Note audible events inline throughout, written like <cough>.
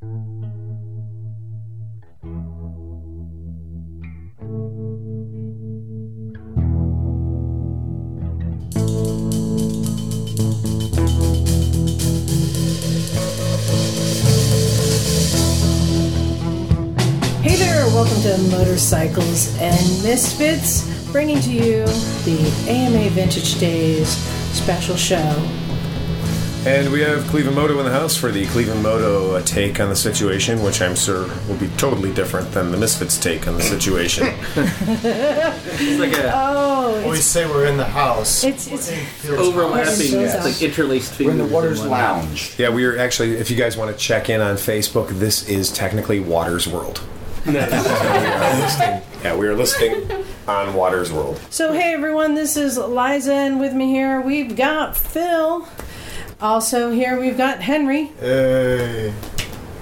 Hey there, welcome to Motorcycles and Misfits, bringing to you the AMA Vintage Days special show. And we have Cleveland Moto in the house for the Cleveland Moto uh, take on the situation, which I'm sure will be totally different than the Misfits take on the situation. <laughs> It's like a Oh, We say we're in the house. it's, it's overlapping, Yes. it's like interlaced We're in the Waters and. Lounge. yeah, we are actually, if you guys want to check in on Facebook, this is technically Waters World. <laughs> we are listing, yeah, we are listing on Waters World. So, hey everyone, this is Liza, and with me here we've got Phil. Also, here we've got Henry. Hey.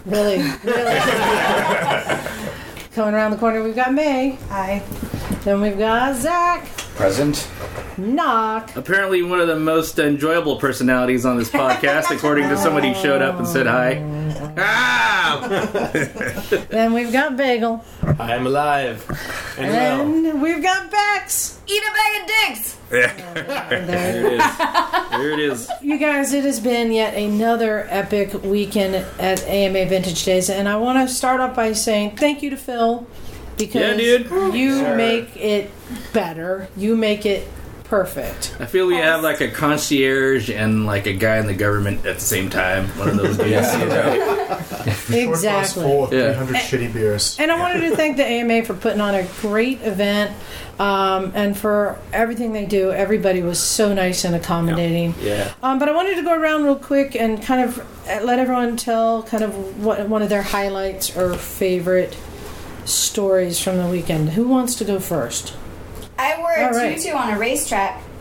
Really, really. <laughs> Coming around the corner, we've got Mae. Hi. Then we've got Zach. Present. Nak. Apparently, one of the most enjoyable personalities on this podcast, <laughs> according to somebody who showed up and said hi. Ah! <laughs> Then we've got Bagel. I'm alive. And well. We've got Bex. Eat a bag of dicks. There. <laughs> There it is. There it is. You guys, it has been yet another epic weekend at AMA Vintage Days, and I want to start off by saying thank you to Phil because Yeah, dude. you make it better. You make it perfect. I feel we have like a concierge and like a guy in the government at the same time. One of those dudes. you know? Exactly. Full Yeah. 300 shitty beers. And I wanted to thank the AMA for putting on a great event um, and for everything they do. Everybody was so nice and accommodating. Yeah. Um, but I wanted to go around real quick and kind of uh, let everyone tell kind of what one of their highlights or favorite stories from the weekend. Who wants to go first? I wore a All right. tutu on a racetrack. <laughs>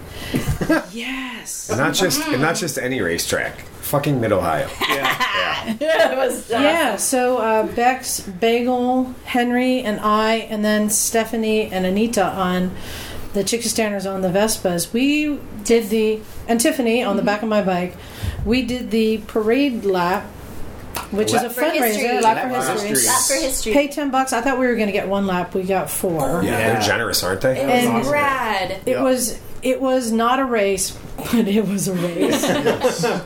Yes. And not just, and not just any racetrack, fucking Mid Ohio. <laughs> <laughs> it was Yeah, so uh, Bex, Bagel, Henry, and I, and then Stephanie and Anita on the Chickistanners on the Vespas. We did the, and Tiffany on the back of my bike, we did the parade lap, which is a Lap for history. fundraiser, lap for Lap for history. history. Lap for history. Pay 10 bucks. I thought we were going to get one lap. We got four. Oh, yeah, they're generous, aren't they? It And- was rad. It was it was not a race, but it was a race. <laughs>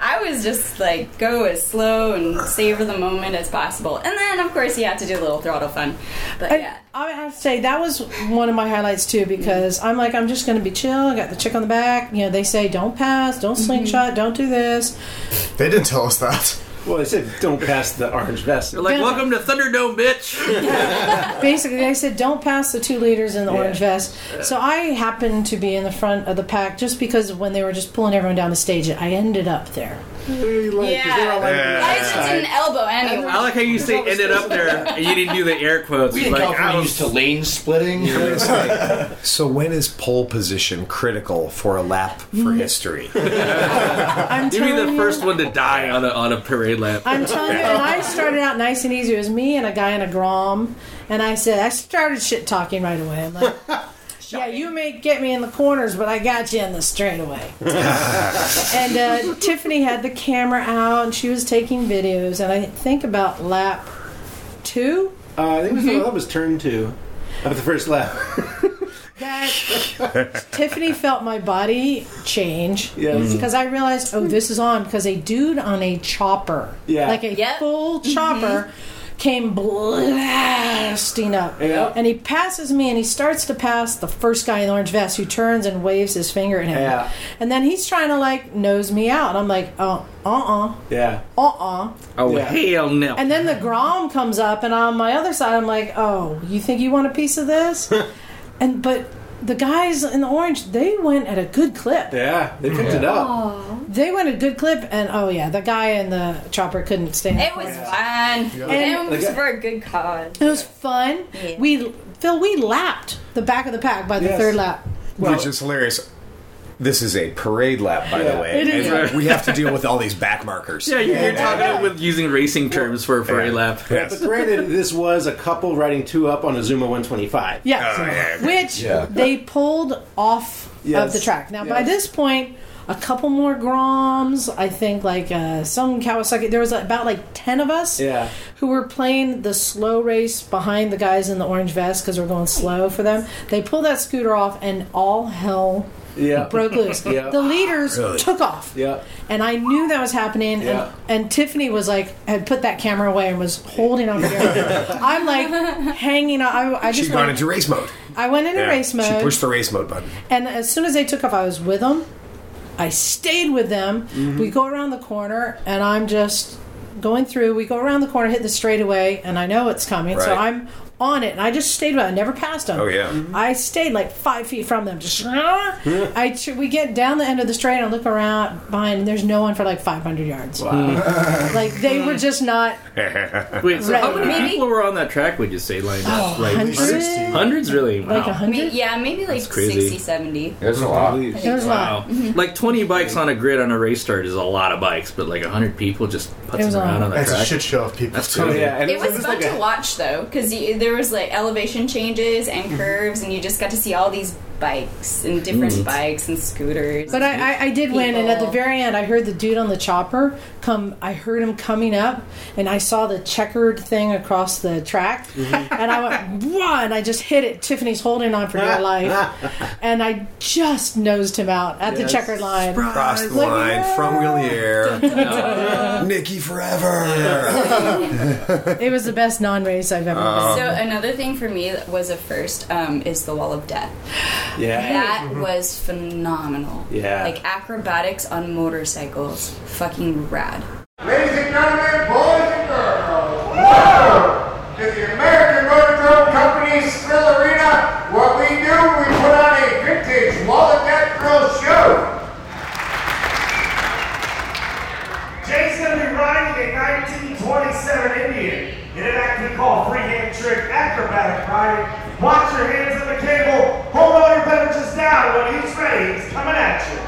I was just like go as slow and savor the moment as possible, and then of course you have to do a little throttle fun. But I, yeah, I have to say that was one of my highlights too because I'm like I'm just going to be chill. I got the chick on the back. You know they say don't pass, don't mm-hmm. slingshot, don't do this. They didn't tell us that. Well, I said don't pass the orange vest. They're like, welcome to Thunderdome, bitch. <laughs> Basically, I said don't pass the two liters in the Yeah. orange vest. So I happened to be in the front of the pack just because when they were just pulling everyone down the stage, I ended up there. Yeah. I just did an elbow anyway. I like how you say ended up there and you didn't do the air quotes. We like, like, I was- used to lane splitting. <laughs> So when is pole position critical for a lap for mm. history? <laughs> I'm You'd be the you, first one to die on a, on a parade lap. I'm telling you, and I started out nice and easy. It was me and a guy in a Grom, and I said I started shit talking right away. I'm like, <laughs> yeah, you may get me in the corners, but I got you in the straightaway. <laughs> and uh, Tiffany had the camera out, and she was taking videos, and I think about lap two. Uh, I think it was, that was turn two of the first lap. That Tiffany felt my body change Yes. because I realized, oh, this is on because a dude on a chopper, Yeah. like a Yep. full chopper, came blasting up, Yeah. and he passes me, and he starts to pass the first guy in the orange vest, who turns and waves his finger at him, Yeah. and then he's trying to like nose me out, and I'm like, oh, uh, uh, Yeah. uh, uh. Oh, Yeah. hell no. And then the Grom comes up, and on my other side, I'm like, "Oh, you think you want a piece of this?" <laughs> and but the guys in the orange, they went at a good clip. Yeah. They picked it up. They went a good clip, and oh yeah, the guy in the chopper couldn't stand It was fun. And- it was for a good cause. It was fun. Yeah. We Phil, we lapped the back of the pack by the Yes. third lap. Which is hilarious. This is a parade lap, by the way. It is. And we have to deal with all these back markers. yeah, you're, you're talking with using racing terms for a parade Yeah. lap. Yes. But granted, this was a couple riding two up on a Zuma 125. Yeah, Oh, yeah. which Yeah. they pulled off of the track. Now by this point. a couple more Groms. I think like uh, some Kawasaki. There was about like ten of us Yeah. who were playing the slow race behind the guys in the orange vest because we're going slow for them. They pulled that scooter off, and all hell Yeah. broke loose. Yeah. The leaders Really? took off. Yeah. And I knew that was happening, Yeah. and, and Tiffany was like, had put that camera away and was holding on to the <laughs> I'm like hanging on. I, I just She's gone went, into race mode. I went into Yeah. race mode. She pushed the race mode button. And as soon as they took off, I was with them. I stayed with them. Mm-hmm. We go around the corner, and I'm just going through. We go around the corner, hit the straightaway, and I know it's coming, so I'm on it. And I just stayed with it. I never passed them. Oh yeah. Mm-hmm. I stayed like five feet from them. Just <laughs> I we get down the end of the straight and I look around behind, and there's no one for like 500 yards. Mm. <laughs> Like they were just not. <laughs> Wait, so how many Maybe- people were on that track? Would you say lined up? Oh, like hundred? hundreds, really? Wow. Like a hundred? yeah, maybe like crazy. 60, 70. There's a lot. It was a lot. Wow. Mm-hmm. Like 20 bikes on a grid on a race start is a lot of bikes, but like 100 people just It was putzing a around lot. on that It's a shit show of people. That's too. Oh, crazy. yeah. And It was just fun like to a- watch though, because there was like elevation changes and curves, and you just got to see all these bikes and different mm. bikes and scooters. But I, I, I did win, and at the very end, I heard the dude on the chopper come. I heard him coming up, and I saw the checkered thing across the track, mm-hmm. and I went whoa, and I just hit it. Tiffany's holding on for dear <laughs> life, and I just nosed him out at the checkered line. Cross the Like, line yeah. from Willier. <laughs> <laughs> Nikki forever. It was the best non-race I've ever been. so another thing for me that was a first um, is the Wall of Death. Yeah. That mm-hmm. was phenomenal. Yeah. like acrobatics on motorcycles, fucking rad. Ladies and gentlemen, boys and girls, welcome to the American Motordrome Company's Thrill Arena. What we do, we put on a vintage Wall of Death Thrill show. Jay's going to be riding a 1927 Indian in an act we call freehand trick acrobatic riding. Watch your hands on the cable, hold all your beverages down He's coming at you.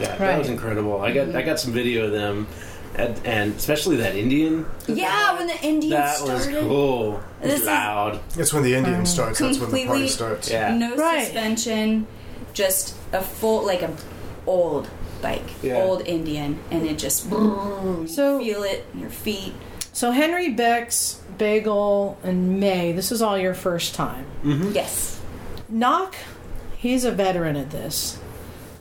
Yeah, that Right. was incredible. I got some video of them, and, and especially that Indian. Yeah, when the Indians That was cool. It This was loud. It's when the Indian starts. That's when the party starts. Yeah. no Right. suspension, just a full like a old bike, Yeah. old Indian, and it just you So- feel it in your feet. So Henry Bex, Bagel, and Mae. This is all your first time. Mm-hmm. Yes, Nak, he's a veteran at this.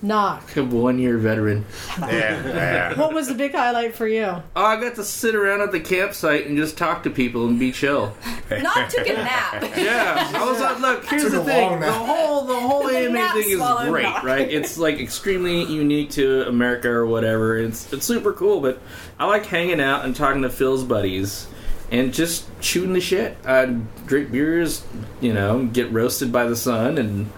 Nak. A <laughs> one year veteran. yeah, yeah. What was the big highlight for you? Oh, I got to sit around at the campsite and just talk to people and be chill. <laughs> not took a nap. <laughs> Yeah, I was like, look, here's Took the a thing. long The nap. whole the whole The AMA nap thing is swallowed great, Nak. right? It's like extremely unique to America or whatever. It's it's super cool, but I like hanging out and talking to Phil's buddies and just shooting the shit. I drink beers, you know, get roasted by the sun and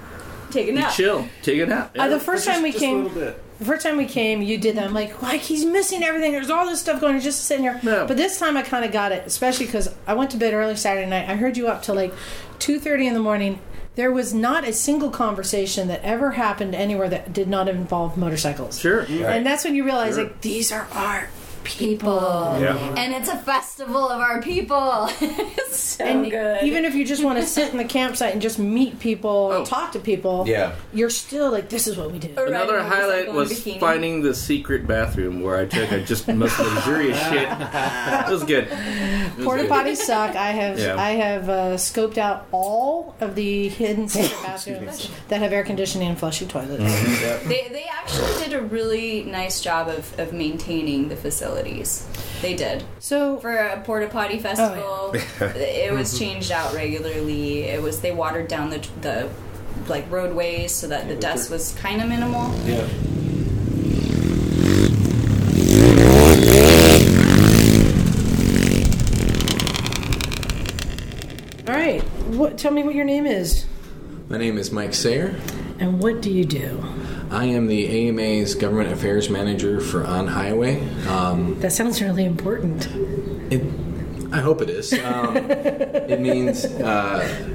take a You nap. chill, take it out. Uh, the first time we Just came, the first time we came, you did that. I'm like, like he's missing everything. There's all this stuff going. on. He's just sitting here. No. But this time I kind of got it, especially because I went to bed early Saturday night. I heard you up till like two thirty in the morning. There was not a single conversation that ever happened anywhere that did not involve motorcycles. Sure. And that's when you realize like these are our People. Yeah. And it's a festival of our people. <laughs> it's so and good. even if you just want to sit in the campsite and just meet people, Oh. talk to people, Yeah. you're still like, this is what we do. Or ride Another motorcycle highlight was bikini. finding the secret bathroom where I took a just <laughs> most luxurious shit. It was good. Porta good. potties suck. I have Yeah. I have uh, scoped out all of the hidden secret <laughs> bathrooms that have air conditioning and flushing toilets. They, they actually did a really nice job of, of maintaining the facilities. They did. So For a porta potty oh, festival, <laughs> it was changed out regularly. It was they watered down the the like roadways so that the dust was kind of minimal. Yeah. all right, what, tell me what your name is My name is Mike Sayre. and what do you do? I am the AMA's Government Affairs Manager for On Highway. Um, That sounds really important. it, I hope it is. Um, it means uh,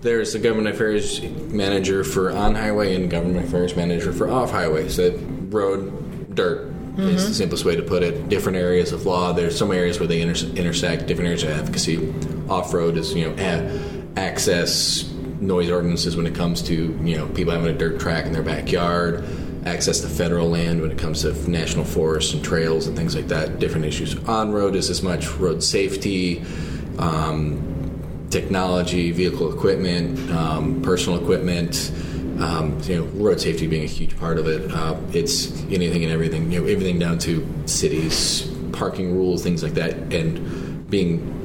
there's a Government Affairs Manager for On Highway and Government Affairs Manager for Off Highway. So road, dirt is the simplest way to put it. Different areas of law. There's some areas where they inter- intersect. Different areas of advocacy. Off road is you know a- access noise ordinances when it comes to you know people having a dirt track in their backyard. Access to federal land when it comes to national forests and trails and things like that. Different issues. On road is as much road safety. Um, technology, vehicle equipment, um, personal equipment. Um, you know, road safety being a huge part of it. Uh, it's anything and everything. You know, everything down to cities, parking rules, things like that, and being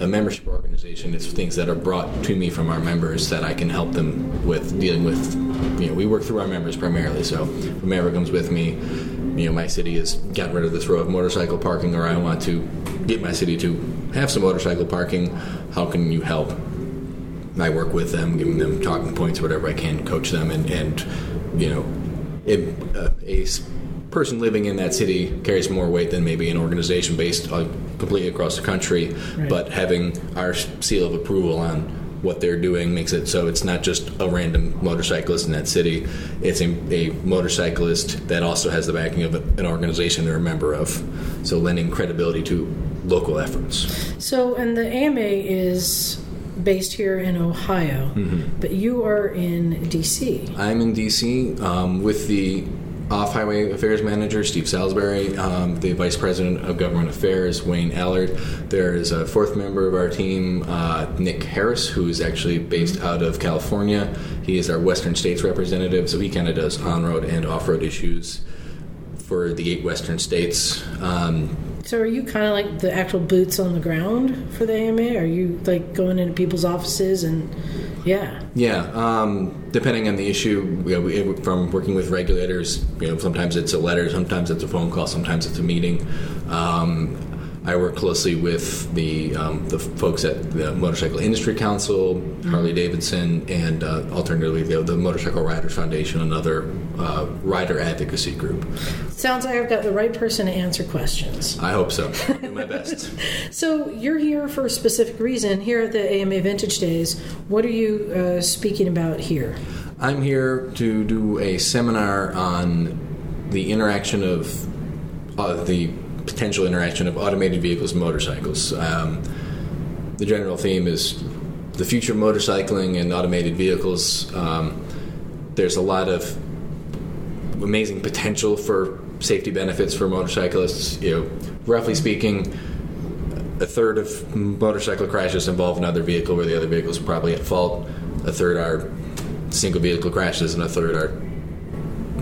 a membership organization, it's things that are brought to me from our members that I can help them with dealing with. You know, we work through our members primarily, so whomever comes with me, you know, my city has gotten rid of this row of motorcycle parking, or I want to get my city to have some motorcycle parking. How can you help? I work with them, giving them talking points, whatever I can, coach them, and, and you know, it, uh, a person living in that city carries more weight than maybe an organization based uh, completely across the country. But having our seal of approval on what they're doing makes it so it's not just a random motorcyclist in that city. It's a, a motorcyclist that also has the backing of a- an organization they're a member of. So lending credibility to local efforts. So, and the AMA is based here in Ohio, but you are in DC. I'm in DC um, with the Off Highway Affairs Manager, Steve Salisbury, um, the Vice President of Government Affairs, Wayne Allard. There is a fourth member of our team, uh, Nick Haris, who is actually based out of California. He is our Western States representative, so he kind of does on road and off road issues for the eight Western states. Um, So, are you kind of like the actual boots on the ground for the AMA? Are you like going into people's offices and, yeah? Yeah, um, depending on the issue, you know, we, from working with regulators, you know, sometimes it's a letter, sometimes it's a phone call, sometimes it's a meeting. Um, I work closely with the um, the folks at the Motorcycle Industry Council, Harley Davidson, and uh, alternatively the, the Motorcycle Riders Foundation, another uh, rider advocacy group. Sounds like I've got the right person to answer questions. I hope so. I'll do my best. <laughs> So, you're here for a specific reason. Here at the AMA Vintage Days, what are you uh, speaking about here? I'm here to do a seminar on the interaction of uh, the potential interaction of automated vehicles and motorcycles. Um, the general theme is the future of motorcycling and automated vehicles. Um, there's a lot of amazing potential for safety benefits for motorcyclists. You know, roughly speaking, a third of motorcycle crashes involve another vehicle where the other vehicle is probably at fault. A third are single vehicle crashes, and a third are,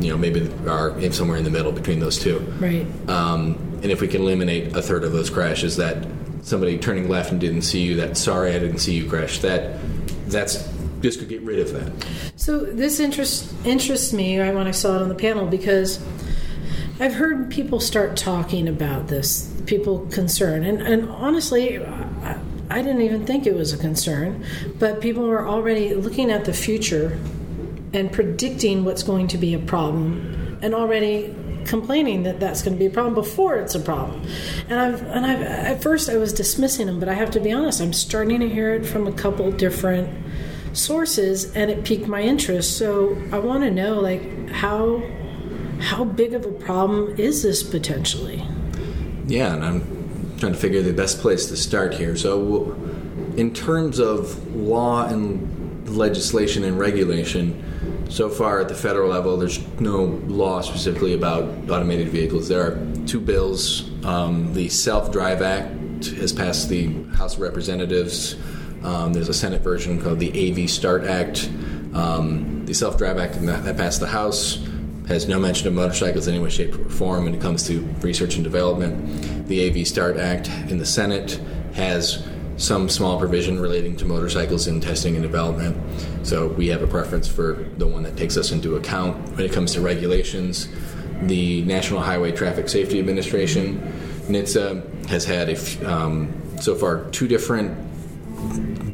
you know, maybe are somewhere in the middle between those two. Right. Um, and if we can eliminate a third of those crashes, that somebody turning left and didn't see you, that sorry I didn't see you crash, that that's just could get rid of that. So this interests interests me right, when I saw it on the panel because I've heard people start talking about this, people concerned, and and honestly, I, I didn't even think it was a concern, but people are already looking at the future and predicting what's going to be a problem and already complaining that that's going to be a problem before it's a problem. And I've and I've at first I was dismissing them, but I have to be honest, I'm starting to hear it from a couple different sources and it piqued my interest. So I want to know like how how big of a problem is this potentially? Yeah, and I'm trying to figure the best place to start here. So, in terms of law and legislation and regulation, so far at the federal level, there's no law specifically about automated vehicles. There are two bills. Um, the Self Drive Act has passed the House of Representatives. Um, there's a Senate version called the AV Start Act. Um, the Self Drive Act that passed the House has no mention of motorcycles in any way, shape, or form when it comes to research and development. The AV Start Act in the Senate has some small provision relating to motorcycles in testing and development. So we have a preference for the one that takes us into account when it comes to regulations. The National Highway Traffic Safety Administration, NHTSA, has had um, so far two different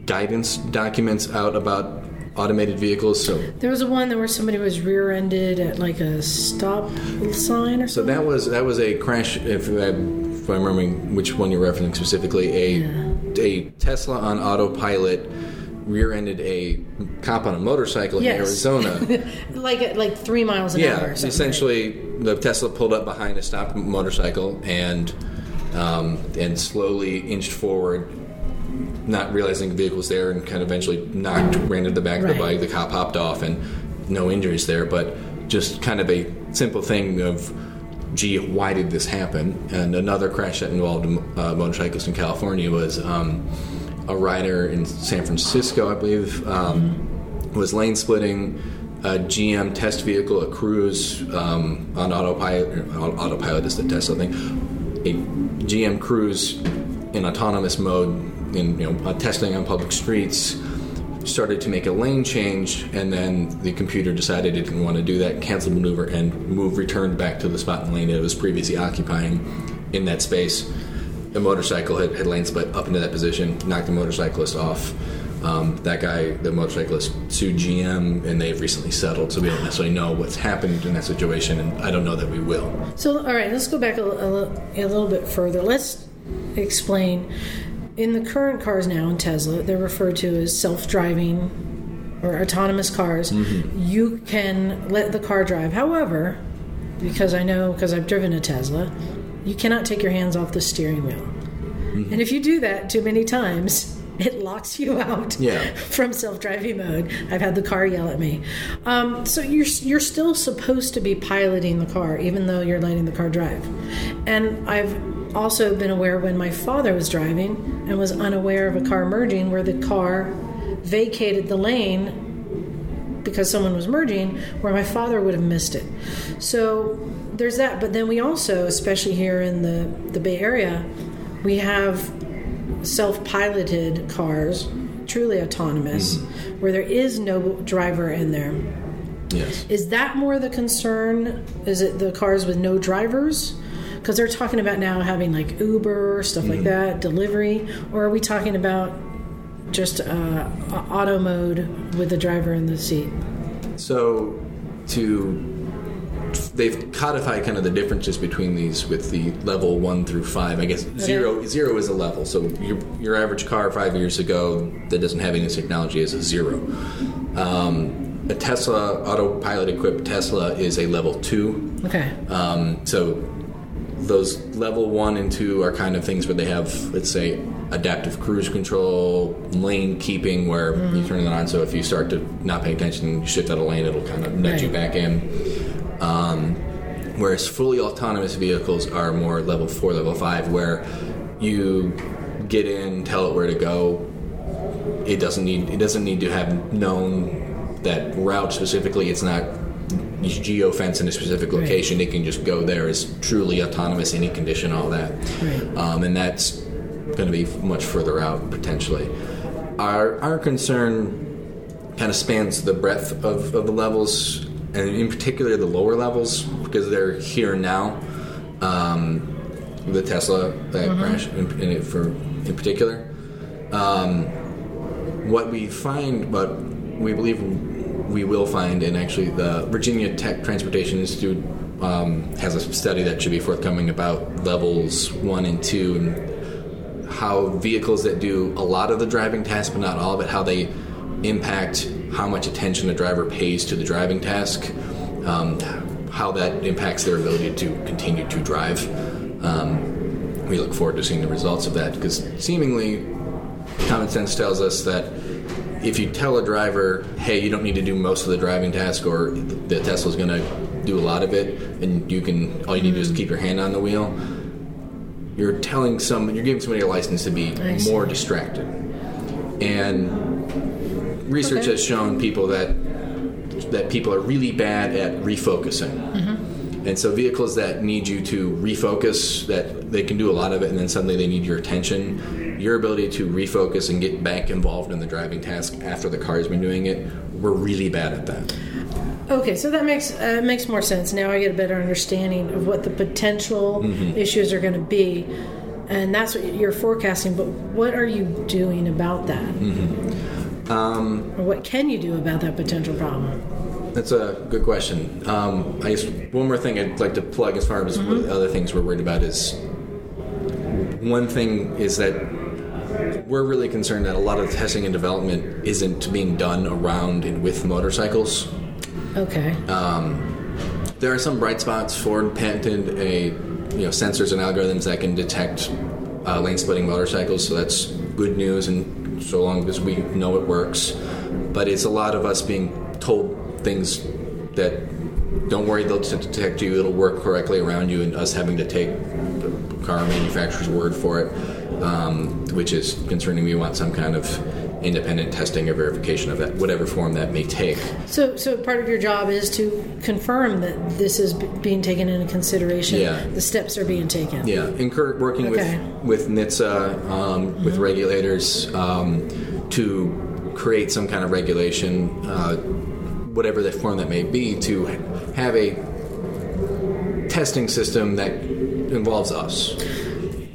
guidance documents out about automated vehicles. So There was a one that where somebody was rear-ended at like a stop sign or So that was that was a crash. If, I, if I'm remembering which one you're referencing specifically, a a Tesla on autopilot rear-ended a cop on a motorcycle Yes. in Arizona. <laughs> like at like three miles an hour. yeah, Or something. essentially, the Tesla pulled up behind a stopped motorcycle and um, and slowly inched forward. Not realizing the vehicle was there, and kind of eventually knocked, ran into the back of the bike. The cop hopped off, and no injuries there. But just kind of a simple thing of gee, why did this happen? And another crash that involved uh, motorcyclists in California was um, a rider in San Francisco, I believe, um, was lane splitting a GM test vehicle, a Cruise um, on autopilot. Autopilot is the Tesla thing. A GM Cruise in autonomous mode, in you know uh, testing on public streets started to make a lane change, and then the computer decided it didn't want to do that, canceled maneuver, and move returned back to the spot in the lane it was previously occupying in that space. The motorcycle had, had lane split up into that position, knocked the motorcyclist off. Um, that guy, the motorcyclist, sued GM, and they've recently settled, so we don't necessarily know what's happened in that situation, and I don't know that we will. So, all right, let's go back a, a, a little bit further. Let's explain. In the current cars now in Tesla, they're referred to as self driving or autonomous cars. You can let the car drive. However, because I know, because I've driven a Tesla, you cannot take your hands off the steering wheel. And if you do that too many times, <laughs> it locks you out Yeah. <laughs> from self-driving mode. I've had the car yell at me. Um, so you're you're still supposed to be piloting the car, even though you're letting the car drive. And I've also been aware when my father was driving and was unaware of a car merging where the car vacated the lane because someone was merging where my father would have missed it. So there's that. But then we also, especially here in the, the Bay Area, we have self-piloted cars, truly autonomous, mm-hmm. where there is no driver in there. Yes. Is that more the concern? Is it the cars with no drivers? Because they're talking about now having like Uber stuff like that, delivery, or are we talking about just uh, auto mode with the driver in the seat? So, to they've codified kind of the differences between these with the level one through five. I guess zero zero is a level. So your your average car five years ago that doesn't have any technology is a zero. Um, a Tesla autopilot equipped Tesla is a level two. Okay. Um, so those level one and two are kind of things where they have, let's say, adaptive cruise control, lane keeping, where you turn it on. So if you start to not pay attention, and you shift out of lane, it'll kind of nudge you back in. Um, whereas fully autonomous vehicles are more level four, level five, where you get in, tell it where to go. It doesn't need it doesn't need to have known that route specifically. It's not geofence in a specific Right. location. It can just go there. It's truly autonomous, any condition, all that. Right. Um, and that's going to be much further out potentially. Our our concern kind of spans the breadth of, of the levels, and in particular the lower levels because they're here now. Um, the Tesla that crashed in, in it for in particular. Um, what we find, but we believe we will find, and actually, the Virginia Tech Transportation Institute um, has a study that should be forthcoming about levels one and two and how vehicles that do a lot of the driving task, but not all of it, how they impact how much attention a driver pays to the driving task, um, how that impacts their ability to continue to drive. Um, we look forward to seeing the results of that because seemingly common sense tells us that if you tell a driver, hey, you don't need to do most of the driving task or the Tesla's going to do a lot of it and you can all you need to do is keep your hand on the wheel, you're telling some you're giving somebody a license to be more distracted. And research Okay. has shown people that that people are really bad at refocusing. Mm-hmm. And so vehicles that need you to refocus, that they can do a lot of it, and then suddenly they need your attention. Your ability to refocus and get back involved in the driving task after the car's been doing it, we're really bad at that. Okay, so that makes uh, makes more sense. Now I get a better understanding of what the potential Mm-hmm. issues are going to be, and that's what you're forecasting. But what are you doing about that? Mm-hmm. Um, or what can you do about that potential problem? That's a good question. Um, I guess one more thing I'd like to plug as far as the other things we're worried about is one thing is that we're really concerned that a lot of testing and development isn't being done around and with motorcycles. Okay. There are some bright spots. Ford patented a you know sensors and algorithms that can detect uh, lane splitting motorcycles, so that's good news. And so long as we know it works, but it's a lot of us being told things that don't worry, they'll detect you. It'll work correctly around you, and us having to take the car manufacturer's word for it, um, which is concerning. We want some kind of independent testing or verification of that, whatever form that may take. So, so part of your job is to confirm that this is b- being taken into consideration. Yeah. The steps are being taken. Yeah, and incur working Okay. with with NHTSA, um, with regulators um, to create some kind of regulation, uh, whatever the form that may be, to have a testing system that involves us.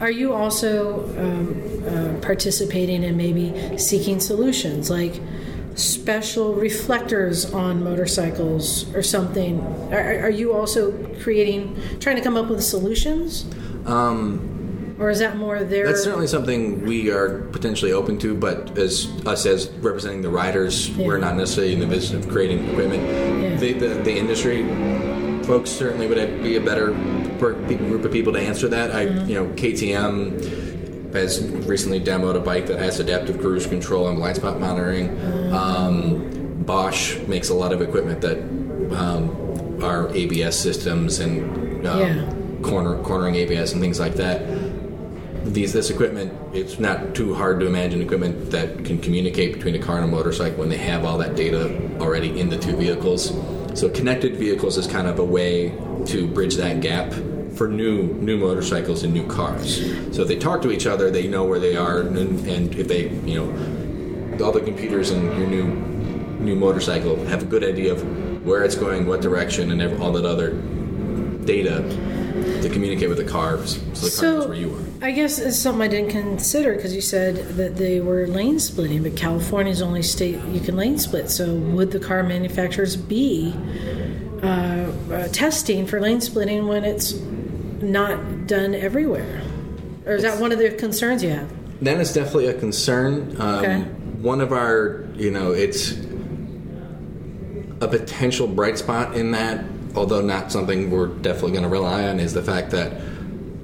Are you also um, uh, participating in maybe seeking solutions like special reflectors on motorcycles or something? Are, are you also creating, trying to come up with solutions? Um, or is that more their? That's certainly something we are potentially open to, but as us as representing the riders, Yeah. we're not necessarily in the business of creating equipment. Yeah. The, the, the industry folks certainly would be a better group of people to answer that. I, Mm-hmm. you know, KTM has recently demoed a bike that has adaptive cruise control and blind spot monitoring. Mm-hmm. Um, Bosch makes a lot of equipment that um, are ABS systems and um, Yeah. corner cornering ABS and things like that these this equipment it's not too hard to imagine equipment that can communicate between a car and a motorcycle when they have all that data already in the two vehicles. So connected vehicles is kind of a way to bridge that gap for new new motorcycles and new cars. So if they talk to each other they know where they are and, and if they you know all the computers in your new new motorcycle have a good idea of where it's going what direction and all that other data to communicate with the cars so the car knows where you are I guess it's something I didn't consider because you said that they were lane splitting, but California's only state you can lane split. So, would the car manufacturers be uh, uh, testing for lane splitting when it's not done everywhere? Or is that one of the concerns you have? That is definitely a concern. Um, Okay. One of our, you know, it's a potential bright spot in that, although not something we're definitely going to rely on, is the fact that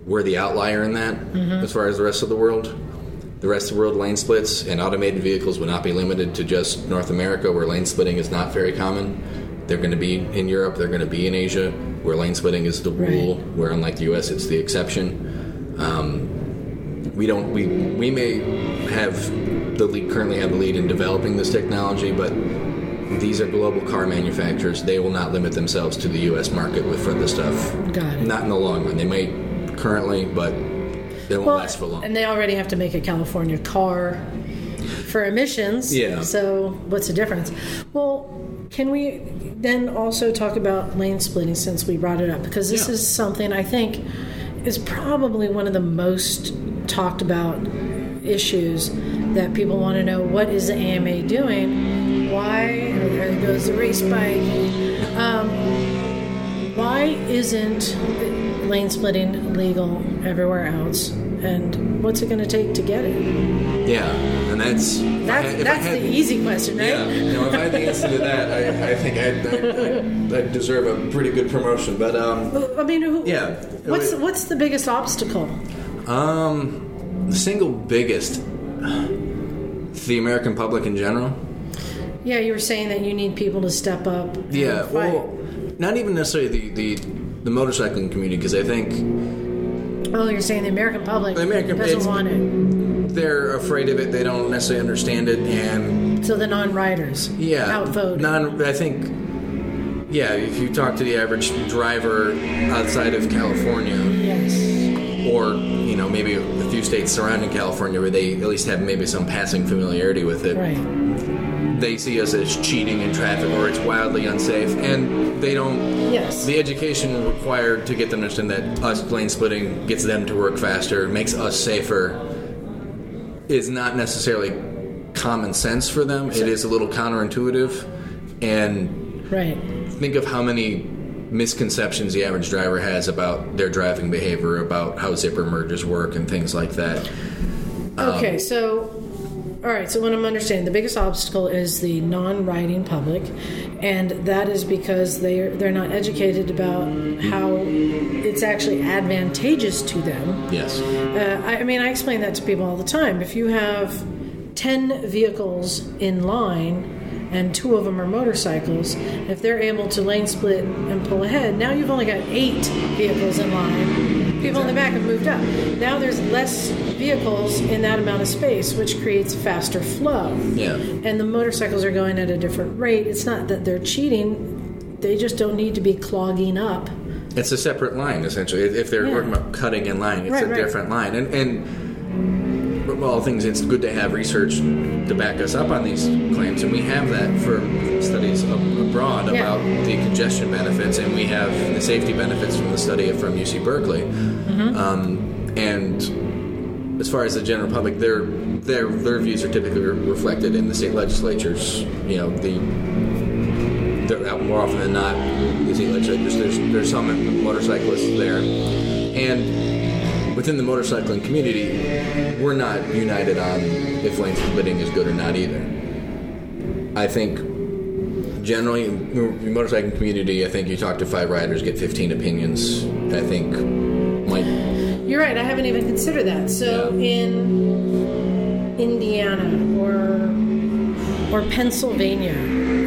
we're the outlier in that as far as the rest of the world. The rest of the world lane splits, and automated vehicles would not be limited to just North America, where lane splitting is not very common. They're going to be in Europe, they're going to be in Asia, where lane splitting is the rule, Right. where unlike the US, it's the exception. Um, we don't we we may have the lead, currently have the lead in developing this technology, but these are global car manufacturers. They will not limit themselves to the U.S. market with for this stuff. Got it. Not in the long run. They may currently, but they won't Well, last for long. and they already have to make a California car for emissions. Yeah. So what's the difference? Well, can we then also talk about lane splitting since we brought it up? Because this Yeah. is something I think is probably one of the most talked about issues that people want to know what is the AMA doing? Why there goes the race bike. Um, why isn't lane splitting legal everywhere else? And what's it going to take to get it? Yeah, and that's That's that's had- the easy question, right? Yeah, you know, if I had the answer to that, I, I think I'd, I'd, I'd deserve a pretty good promotion. But um, I mean, who, Yeah. What's what's the biggest obstacle? um, the single biggest, the American public in general. Yeah, you were saying that you need people to step up. Yeah, well, not even necessarily the the, the motorcycling community because I think oh, you're saying the American public The American- doesn't want it. they're afraid of it. They don't necessarily understand it, and So the non-riders yeah, outvote. non. I think. Yeah, if you talk to the average driver outside of California, yes. or you know maybe a few states surrounding California where they at least have maybe some passing familiarity with it, Right. They see us as cheating in traffic or it's wildly unsafe, and they don't. Yes. The education required to get them to understand that us lane splitting gets them to work faster, makes us safer, is not necessarily common sense for them. It is a little counterintuitive, and Right. think of how many misconceptions the average driver has about their driving behavior, about how zipper mergers work, and things like that. Um, Okay, so all right, so what I'm understanding, the biggest obstacle is the non-riding public, and that is because they're they're not educated about how it's actually advantageous to them. Yes. Uh, I, I mean, I explain that to people all the time. If you have ten vehicles in line. And two of them are motorcycles. If they're able to lane split and pull ahead, now you've only got eight vehicles in line. People in the back have moved up. Now there's less vehicles in that amount of space, which creates faster flow. Yeah. And the motorcycles are going at a different rate. It's not that they're cheating, they just don't need to be clogging up. It's a separate line, essentially. If- they're Yeah. cutting in line, it's Right, a right. different line. And, and of all things, it's good to have research to back us up on these claims. And we have that for studies ab- abroad Yeah. about the congestion benefits, and we have the safety benefits from the study from UC Berkeley. Mm-hmm. Um, and as far as the general public, their their their views are typically re- reflected in the state legislatures. You know, the they're out more often than not. The state legislatures, there's there's some motorcyclists there, and within the motorcycling community, we're not united on if lane splitting is good or not either. I think generally, in the motorcycling community, I think you talk to five riders, get 15 opinions. I think might You're right. I haven't even considered that. So in Indiana or or Pennsylvania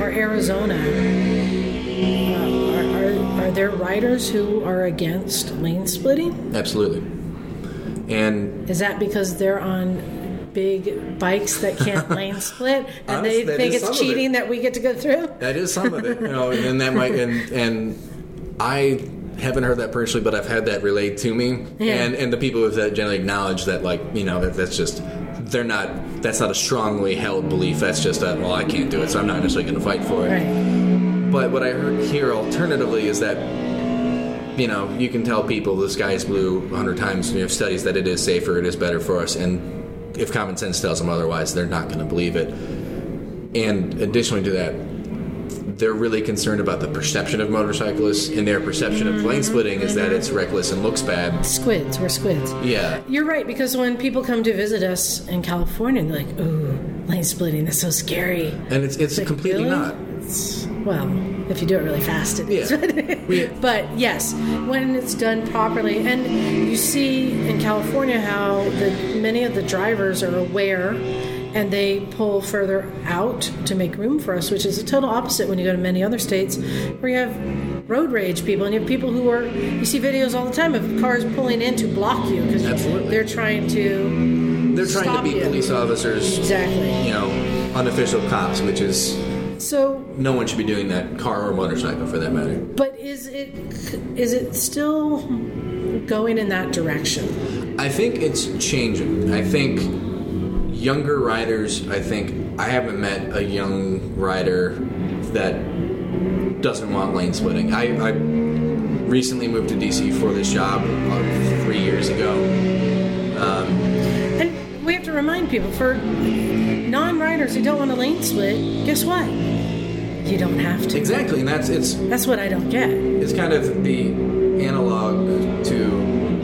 or Arizona, uh, are there riders who are against lane splitting? absolutely. And Is that because they're on big bikes that can't <laughs> lane split and they think it's of it. cheating that we get to go through? That is some of it, you know, and that might and and I haven't heard that personally, but I've had that relayed to me, Yeah. and and the people with that generally acknowledge that, like you know, that that's just they're not that's not a strongly held belief. That's just a well, I can't do it, so I'm not necessarily going to fight for it. Right. But what I heard here alternatively is that you know you can tell people the sky is blue a hundred times. We have studies that it is safer, it is better for us, and if common sense tells them otherwise, they're not going to believe it. And additionally to that, they're really concerned about the perception of motorcyclists, and their perception of lane mm-hmm. splitting is that mm-hmm. it's reckless and looks bad. Squids, we're squids. Yeah, You're right because when people come to visit us in California, they're like, "Ooh, lane splitting, that's so scary." and it's it's Like, completely really? not. It's- well, if you do it really fast, it is. Yeah. <laughs> but yes, when it's done properly, and you see in California how the, many of the drivers are aware and they pull further out to make room for us, which is a total opposite when you go to many other states where you have road rage people and you have people who are you see videos all the time of cars pulling in to block you because they're trying to They're trying to be you. police officers, exactly. you know, unofficial cops, which is So no one should be doing that, car or motorcycle for that matter. But is it is it still going in that direction? I think it's changing. I think younger riders, I think I haven't met a young rider that doesn't want lane splitting. I, I recently moved to DC for this job about three years ago. Um, And we have to remind people for non-riders who don't want to lane split, guess what? You don't have to. Exactly, and that's it's That's what I don't get. it's kind of the analog to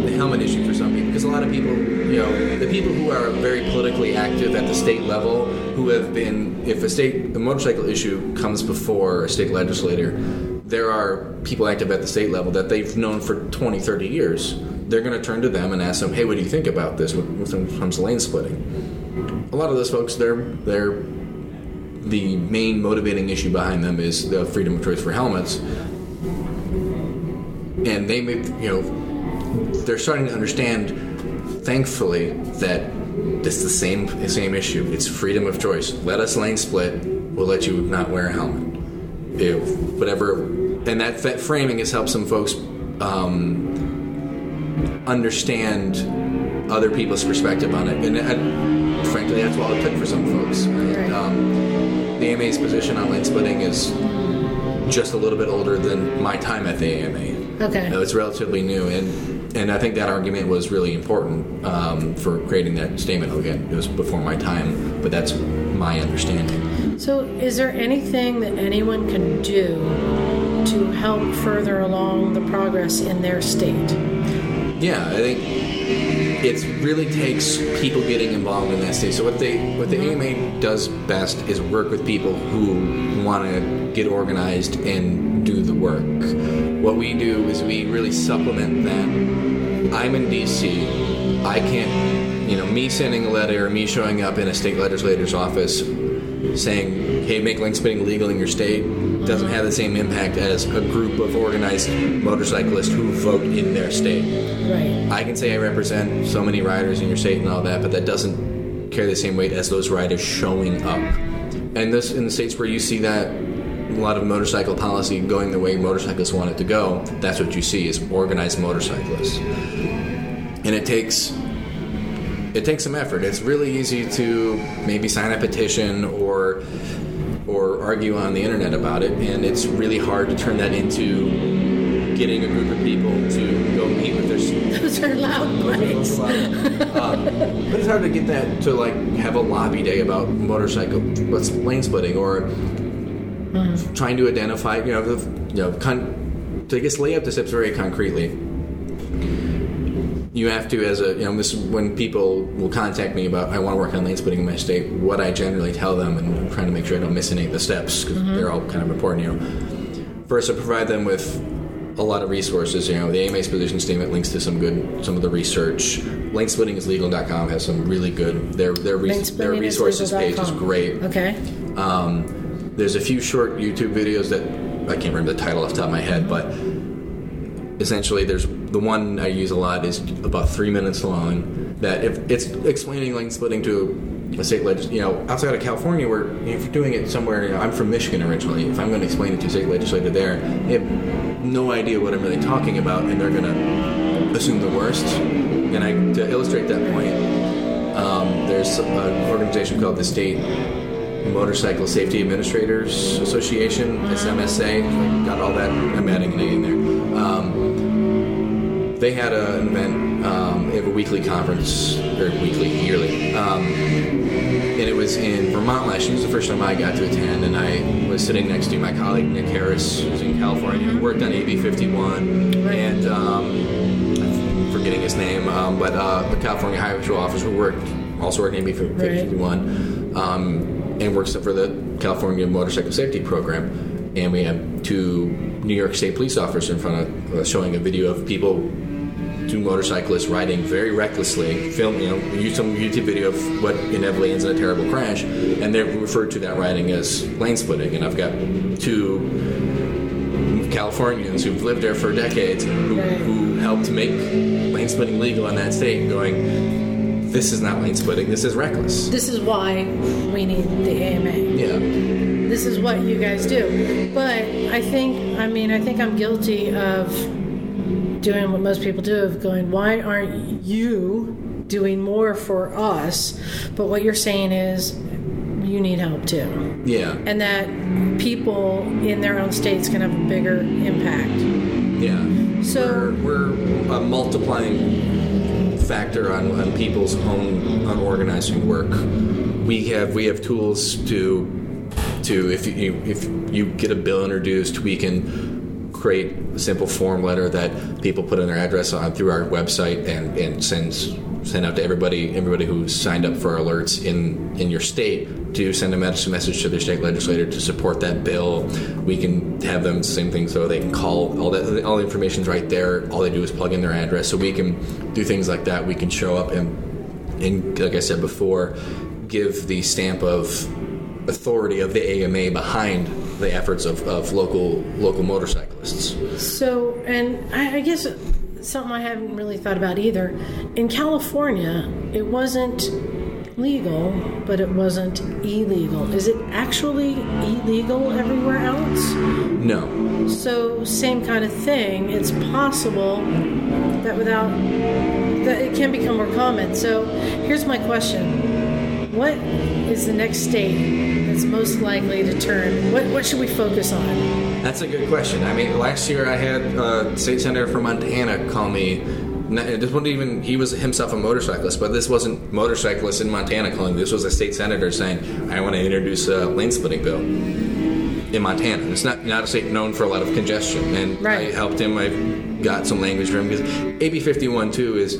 the helmet issue for some people because a lot of people you know the people who are very politically active at the state level who have been if a state the motorcycle issue comes before a state legislator there are people active at the state level that they've known for 20 30 years they're going to turn to them and ask them hey what do you think about this when it comes to lane splitting a lot of those folks they're they're the main motivating issue behind them is the freedom of choice for helmets. And they make you know they're starting to understand thankfully that it's the same same issue. It's freedom of choice. Let us lane split. We'll let you not wear a helmet. If whatever and that, that framing has helped some folks um, understand other people's perspective on it and frankly that's all it took for some folks Right. um, the AMA's position on lane splitting is just a little bit older than my time at the AMA Okay. no, it's relatively new, and and I think that argument was really important um, for creating that statement. Again, it was before my time, but that's my understanding. So, is there anything that anyone can do to help further along the progress in their state? Yeah, I think it really takes people getting involved in that stage. So what they what the mm-hmm. AMA does best is work with people who want to get organized and do the work. What we do is we really supplement that. I'm in DC. I can't, you know, me sending a letter or me showing up in a state legislator's office saying, "Hey, make lane splitting legal in your state," doesn't have the same impact as a group of organized motorcyclists who vote in their state. Right. I can say I represent so many riders in your state and all that, but that doesn't carry the same weight as those riders showing up. And this in the states where you see that a lot of motorcycle policy going the way motorcyclists want it to go, that's what you see is organized motorcyclists. And it takes it takes some effort. It's really easy to maybe sign a petition or or argue on the internet about it, and it's really hard to turn that into getting a group of people to go meet with their <laughs> Those are loud breaks. um, but it's hard to get that to like have a lobby day about motorcycle what's lane splitting or trying to identify you know the, you know con- to just lay out the steps very concretely you have to as a you know this when people will contact me about I want to work on lane splitting in my state what I generally tell them and I'm trying to make sure I don't miss any of the steps because they're all kind of important you know. First I provide them with a lot of resources you know. The AMA's position statement links to some good some of the research. Lanesplittingislegal.com has some really good their their, their resources page is great. Okay. um, there's a few short YouTube videos that I can't remember the title off the top of my head, but essentially there's the one I use a lot is about three minutes long. That if it's explaining lane splitting to a state legis, you know, outside of California, where if you're doing it somewhere, you know, I'm from Michigan originally. If I'm going to explain it to a state legislator there, they have no idea what I'm really talking about, and they're going to assume the worst. And I, to illustrate that point, um, there's an organization called the State Motorcycle Safety Administrators Association, SMSA. Got all that. I'm adding an A in there. Um, they had a, an event. Um, they have a weekly conference, or weekly, yearly, um, and it was in Vermont last year. It was the first time I got to attend, and I was sitting next to my colleague Nick Haris, who's in California, who worked on AB 51, and um, I'm forgetting his name, um, but uh, the California Highway Patrol officer who worked also worked in AB 51, um, and works for the California Motorcycle Safety Program. And we have two New York State police officers in front of uh, showing a video of people, two motorcyclists riding very recklessly. Film, you know, use some YouTube video of what inevitably ends in a terrible crash, and they referred to that riding as lane splitting. And I've got two Californians who've lived there for decades who, who helped make lane splitting legal in that state, going, "This is not lane splitting. This is reckless." This is why we need the AMA. Yeah. This is what you guys do. But I think, I mean, I think I'm guilty of doing what most people do of going, why aren't you doing more for us? But what you're saying is you need help too. Yeah. And that people in their own states can have a bigger impact. Yeah. So we're, we're a multiplying factor on, on people's own unorganizing work. we have we have tools to to if you if you get a bill introduced, we can create a simple form letter that people put in their address on through our website and and sends send out to everybody everybody who's signed up for alerts in in your state to send a message to their state legislator to support that bill. We can have them same thing so they can call all that all the information's right there. All they do is plug in their address, so we can do things like that. We can show up and and like I said before, give the stamp of authority of the AMA behind the efforts of, of local local motorcyclists. So, and I, I guess something I haven't really thought about either. In California, it wasn't legal, but it wasn't illegal. Is it actually illegal everywhere else? No, So, same kind of thing. It's possible that without that it can become more common. So, here's my question: What is the next state that's most likely to turn? What what should we focus on? that's a good question. I mean, last year I had a state senator from Montana call me. This wasn't even he was himself a motorcyclist, but this wasn't motorcyclists in Montana calling. This was a state senator saying, "I want to introduce a lane splitting bill." in Montana. It's not not a state known for a lot of congestion, and Right. I helped him. I got some language for him because AB fifty one too is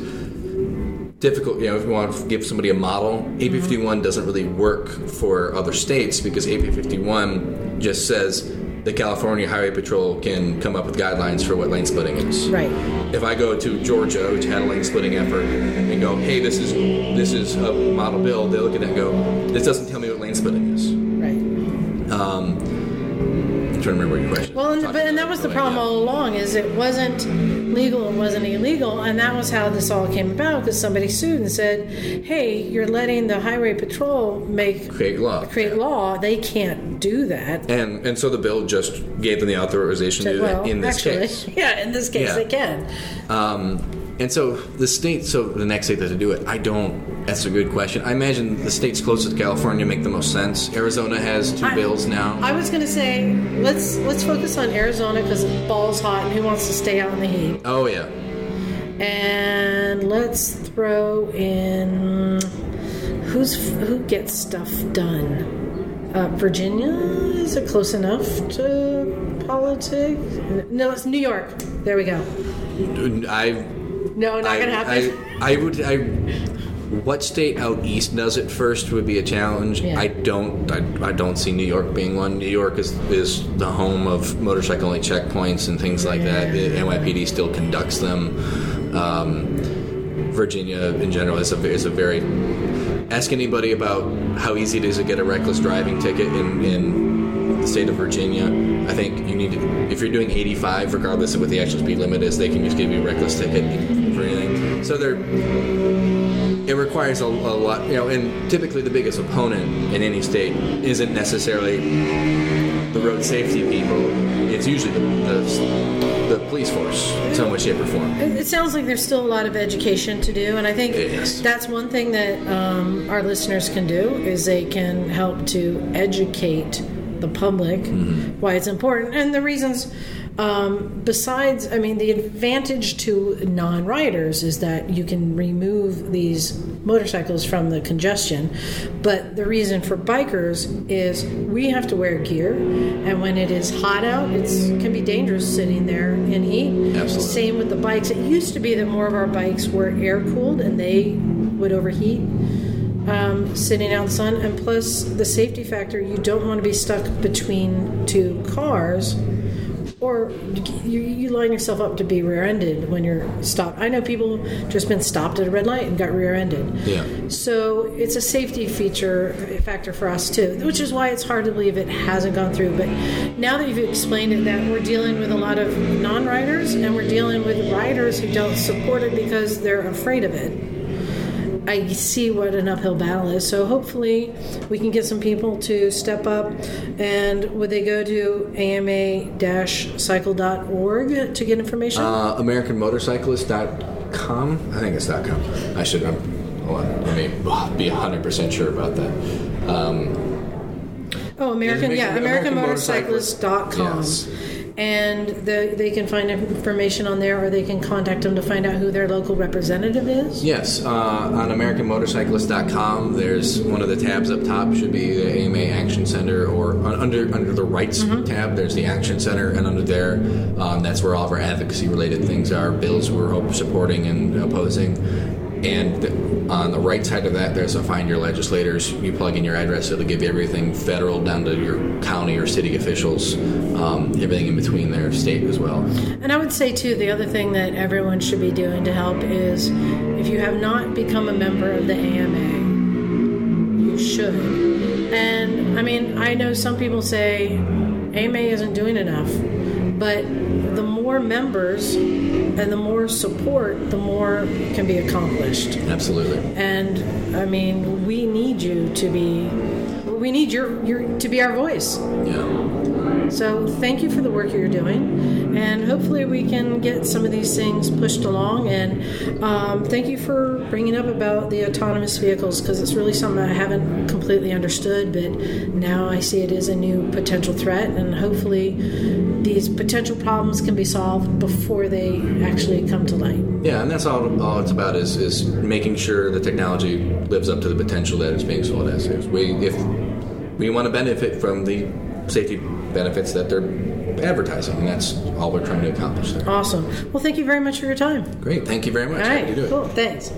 difficult. You know, if you want to give somebody a model, AB mm-hmm. fifty one doesn't really work for other states because AB fifty one just says the California Highway Patrol can come up with guidelines for what lane splitting is. Right. If I go to Georgia, which had a lane splitting effort, and go, "Hey, this is this is a model bill," they look at that and go, "This doesn't tell me what lane splitting is." Right. Um, I'm trying to remember what your question. Well, and, but, and that was the problem yeah. all along is it wasn't legal, it wasn't illegal, and that was how this all came about because somebody sued and said, "Hey, you're letting the highway patrol make Create law. create law. They can't do that." And and so the bill just gave them the authorization to do well, that in this actually, case. <laughs> yeah, in this case Yeah. they can. Um, and so the state, so the next state that to do it, I don't. That's a good question. I imagine the states closest to California make the most sense. Arizona has two I- bills now. I was going to say let's let's focus on Arizona because it balls hot and who wants to stay out in the heat. oh yeah, And let's throw in who's who gets stuff done. Uh, Virginia is it close enough to politics? No, it's New York. There we go. I. No, not I, gonna happen. I, I would. I. What state out east does it first would be a challenge. Yeah. I don't. I, I don't see New York being one. New York is is the home of motorcycle only checkpoints and things like that. The NYPD still conducts them. Um, Virginia in general is a is a very. Ask anybody about how easy it is to get a reckless driving ticket in in the state of Virginia. I think you need to if you're doing 85, regardless of what the actual speed limit is, they can just give you a reckless ticket for anything. So they're it requires a, a lot, you know, and typically the biggest opponent in any state isn't necessarily the road safety people. It's usually the, the, police force in some way, shape, or form. It it sounds like there's still a lot of education to do, and I think that's one thing that um, our listeners can do is they can help to educate the public Mm-hmm. why it's important and the reasons. Um, besides, I mean, the advantage to non-riders is that you can remove these motorcycles from the congestion. But the reason for bikers is we have to wear gear, and when it is hot out, it can be dangerous sitting there in heat. Absolutely. Same with the bikes. It used to be that more of our bikes were air cooled and they would overheat um, sitting out in the sun. And plus, the safety factor you don't want to be stuck between two cars or you, you line yourself up to be rear ended when you're stopped. I know people just been stopped at a red light and got rear ended. Yeah. So it's a safety feature factor for us too, which is why it's hard to believe it hasn't gone through. But now that you've explained it, that we're dealing with a lot of non-riders and we're dealing with riders who don't support it because they're afraid of it. I see what an uphill battle is. So hopefully we can get some people to step up. And would they go to ama-cycle.org to get information? Uh, AmericanMotorcyclist.com. I think it's .com. I should. Hold on. Let me be 100% sure about that. Um, Oh, American, yeah, American- AmericanMotorcyclist.com. Yes. And the, they can find information on there, or they can contact them to find out who their local representative is. Yes, uh, on AmericanMotorcyclist.com, there's one of the tabs up top should be the AMA Action Center, or under under the rights tab, there's the Action Center, and under there, um, that's where all of our advocacy related things are, bills we're supporting and opposing. And on the right side of that, there's a Find Your Legislators. You plug in your address, it'll give you everything federal down to your county or city officials, um, everything in between there, state as well. And I would say too, the other thing that everyone should be doing to help is, if you have not become a member of the AMA, you should. And I mean, I know some people say AMA isn't doing enough, but the more members and the more support, the more can be accomplished. Absolutely. And I mean, we need you to be, we need your, your to be our voice. Yeah. So thank you for the work you're doing, and hopefully we can get some of these things pushed along. And um, thank you for bringing up about the autonomous vehicles because it's really something I haven't completely understood, but now I see it as a new potential threat, and hopefully these potential problems can be solved before they actually come to light. Yeah, and that's all, all it's about is, is making sure the technology lives up to the potential that it's being sold as. We if we want to benefit from the safety benefits that they're advertising, and that's all we're trying to accomplish there. Awesome. Well, thank you very much for your time. Great, thank you very much. All Happy to do it. cool. Thanks.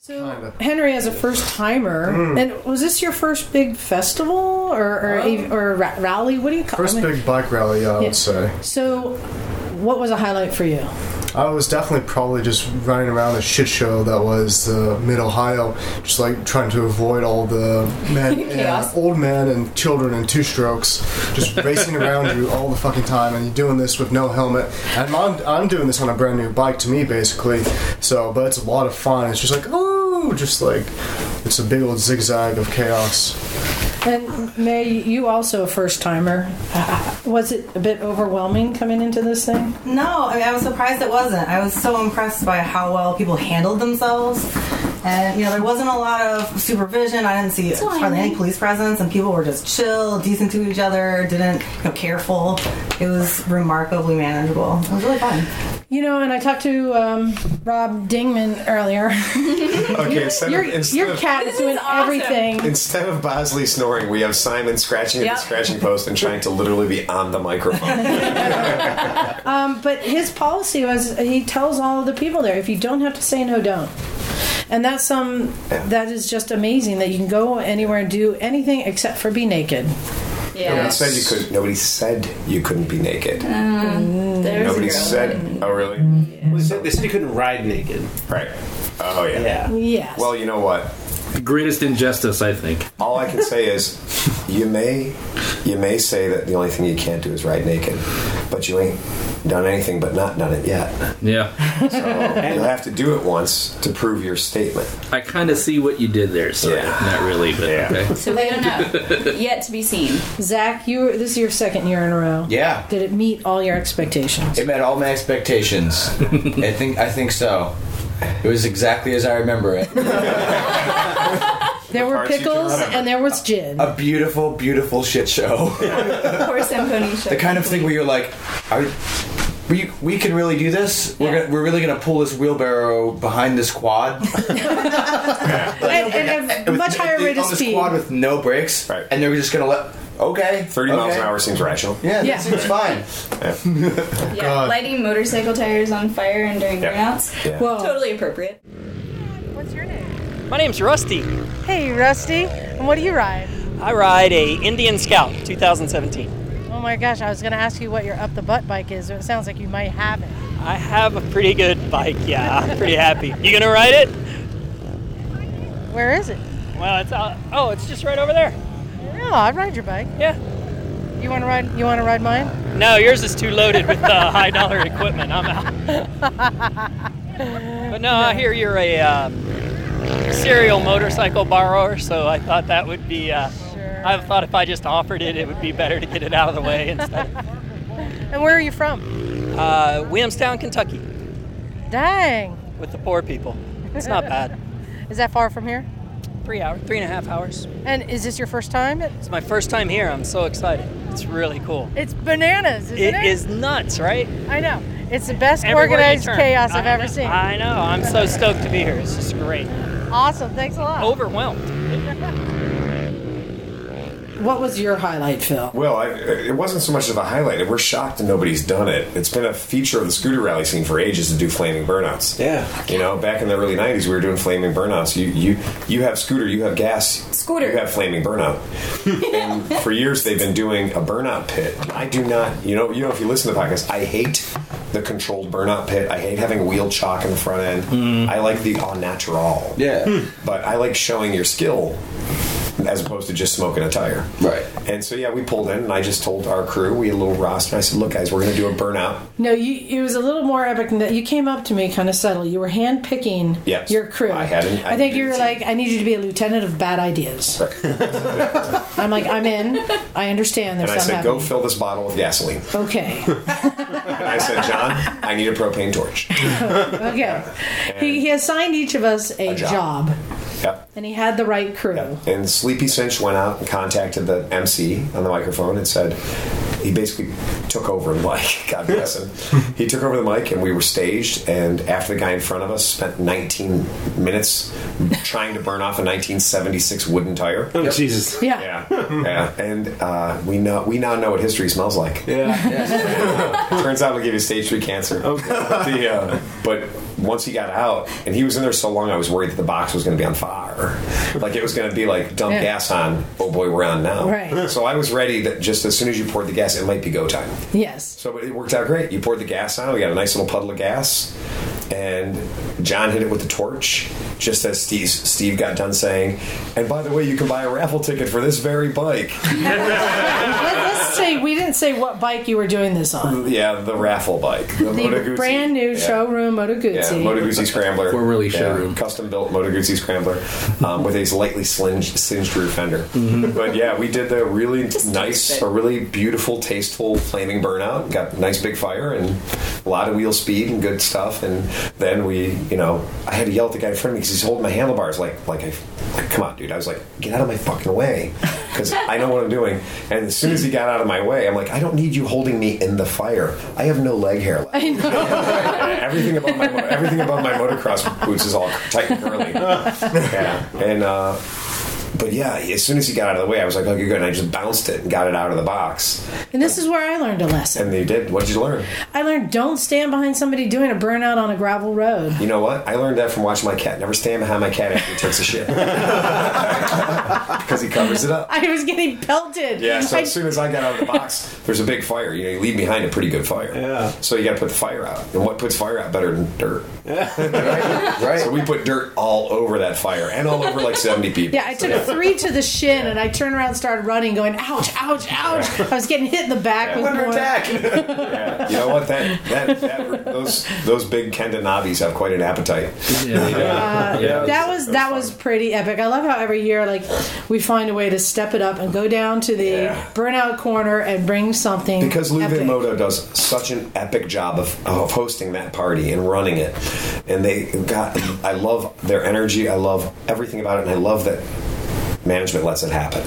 So Henry, as a first timer, Mm. and was this your first big festival or or, ev- or a ra- rally? What do you call it? First I mean- big bike rally, yeah, I Yeah. would say. So, what was a highlight for you? I was definitely probably just running around the shit show that was uh, Mid Ohio, just like trying to avoid all the men, <laughs> and old men, and children and two strokes, just <laughs> racing around you all the fucking time, and you're doing this with no helmet. And I'm, I'm doing this on a brand new bike to me, basically. So, but it's a lot of fun. It's just like oh, just like it's a big old zigzag of chaos. And Mae, you also a first timer. Was it a bit overwhelming coming into this thing? No, I mean, I was surprised it wasn't. I was so impressed by how well people handled themselves. And, you know, there wasn't a lot of supervision. I didn't see hardly any police presence, and people were just chill, decent to each other, didn't, you know, careful. It was remarkably manageable. It was really fun. You know, and I talked to um, Rob Dingman earlier. <laughs> Okay, instead your of, instead your of, cat is doing everything. Instead of Bosley snoring, we have Simon scratching at Yep. the scratching post and trying to literally be on the microphone. <laughs> <laughs> Um, but his policy was he tells all the people there if you don't have to say no, don't. And that's some that is just amazing that you can go anywhere and do anything except for be naked. Yeah. Nobody said you could. Nobody said you couldn't be naked. There's Nobody said. Oh, really? Well, they, said, they said you couldn't ride naked. Right. Oh, yeah. Yeah. Yes. Well, you know what? The greatest injustice, I think. All I can say is, you may, you may say that the only thing you can't do is ride naked, but you ain't done anything but not done it yet. Yeah. So you'll have to do it once to prove your statement. I kind of see what you did there, so Yeah. not really, but Yeah. okay. So we don't know. Yet to be seen. Zach, you this is your second year in a row. Yeah, Did it meet all your expectations? it met all my expectations. <laughs> I think I think so. It was exactly as I remember it. <laughs> There were parts you can pickles and there was gin. A beautiful, beautiful shit show. Horse and pony show. the kind of thing where you're like, are we we can really do this? We're Yeah. gonna, we're really gonna pull this wheelbarrow behind this quad. <laughs> and, and a much higher rate of on this speed. quad with no brakes, Right. and they're just gonna let. Okay, 30 miles an hour seems rational. Yeah, that Yeah. seems fine. <laughs> <laughs> yeah, God. lighting motorcycle tires on fire and during Yeah. burnouts. Yeah. Whoa. Totally appropriate. What's your name? My name's Rusty. Hey, Rusty. And what do you ride? I ride a Indian Scout 2017. Oh my gosh, I was going to ask you what your up the butt bike is. It sounds like you might have it. I have a pretty good bike. Yeah, I'm pretty happy. You gonna ride it? Where is it? Well, it's out. Oh, it's just right over there. I'd ride your bike. Yeah. You want to ride? You want to ride mine? No, yours is too loaded with uh, high dollar equipment. I'm out. <laughs> but no, I hear you're a um, serial motorcycle borrower, so I thought that would be. Uh, Sure. I thought if I just offered it, it would be better to get it out of the way instead. <laughs> And where are you from? Uh, Williamstown, Kentucky, Dang. with the poor people. It's not bad. <laughs> Is that far from here? Three hours, three and a half hours. And is this your first time? It's my first time here. I'm so excited. It's really cool. It's bananas, isn't it? It is nuts, right? I know. It's the best Everywhere organized chaos I've ever seen. I know. I'm so stoked to be here. It's just great. Awesome. Thanks a lot. Overwhelmed. <laughs> What was your highlight, Phil? Well, I, it wasn't so much of a highlight. We're shocked that nobody's done it. It's been a feature of the scooter rally scene for ages to do flaming burnouts. Yeah, you know, back in the early '90s, we were doing flaming burnouts. You you you have scooter, you have gas, Scooter. you have flaming burnout. and <laughs> for years, they've been doing a burnout pit. I do not, you know, you know, if you listen to the podcast, I hate the controlled burnout pit. I hate having wheel chalk in the front end. Mm. I like the au natural. Yeah. but I like showing your skill as opposed to just smoking a tire. Right. And so yeah, we pulled in, and I just told our crew, we had a little roster. I said, "Look, guys, we're going to do a burnout." No, you. It was a little more epic than that. You came up to me kind of subtle. You were hand picking Yes. your crew. I hadn't- I, I think you didn't were like, I need you to be a lieutenant of bad ideas. <laughs> I'm like, I'm in. I understand. And I some said, "Go fill this bottle with gasoline." Okay. <laughs> And I said, "John, I need a propane torch." <laughs> okay. He, he assigned each of us a, A job. job. Yep. and he had the right crew. And Sleepy Cinch went out and contacted the MC on the microphone and said, he basically took over the <laughs> mic. God bless him. <laughs> he took over the mic and we were staged. And after the guy in front of us spent 19 minutes trying to burn off a 1976 wooden tire. Oh, Jesus. Yeah. Yeah. yeah. And uh, we know we now know what history smells like. Yeah. <laughs> Turns out it'll give you stage three cancer. The, uh, but once he got out, and he was in there so long, I was worried that the box was going to be on fire. Like it was going to be like dump Yeah. gas on. Oh boy, we're on now. Right. So I was ready that just as soon as you poured the gas, it might be go time. Yes. So it worked out great. You poured the gas on. We got a nice little puddle of gas, and John hit it with the torch. Just as Steve Steve got done saying, and by the way, you can buy a raffle ticket for this very bike. <laughs> Let, us say we didn't say what bike you were doing this on. Yeah, the raffle bike. The, The Moto Guzzi. brand new Yeah. showroom Moto Yeah, Guzzi. Moto Guzzi Scrambler. Formerly Yeah, showroom. Custom built Moto Guzzi Scrambler um, with a slightly singed, singed rear fender. Mm-hmm. But yeah, we did the really Just nice, a really beautiful, tasteful flaming burnout. Got nice big fire and a lot of wheel speed and good stuff. And then we, you know, I had to yell at the guy in front of me because he's holding my handlebars like, like I, like, come on, dude. I was like, get out of my fucking way because I know what I'm doing. And as soon as he got out of my way, I'm like, I don't need you holding me in the fire. I have no leg hair left. I know. <laughs> everything above my everything above my motocross boots is all tight and curly. <laughs> yeah, and uh, but yeah, as soon as he got out of the way, I was like, oh, "Okay, good." And I just bounced it and got it out of the box. And this is where I learned a lesson. And they did. What did you learn? I learned don't stand behind somebody doing a burnout on a gravel road. You know what? I learned that from watching my cat. Never stand behind my cat after he takes a shit <laughs> because he covers it up. I was getting pelted. Yeah, so I- as soon as I got out of the box, there's a big fire. You know, you leave behind a pretty good fire. Yeah. So you got to put the fire out. And what puts fire out better than dirt? <laughs> Right. So we put dirt all over that fire and all over like 70 people. yeah, I took a three to the shin and I turned around and started running, going, ouch, ouch, ouch. I was getting hit in the back with Under more. attack. Yeah. You know what? That, that, that those those big Kenda knobbies have quite an appetite. Yeah, <laughs> they. Uh, Yeah. that was that was pretty epic. I love how every year like we find a way to step it up and go down to the Yeah. burnout corner and bring something Because Luve epic. Moto does such an epic job of, of hosting that party and running it, and they got. I love their energy. I love everything about it, and I love that management lets it happen.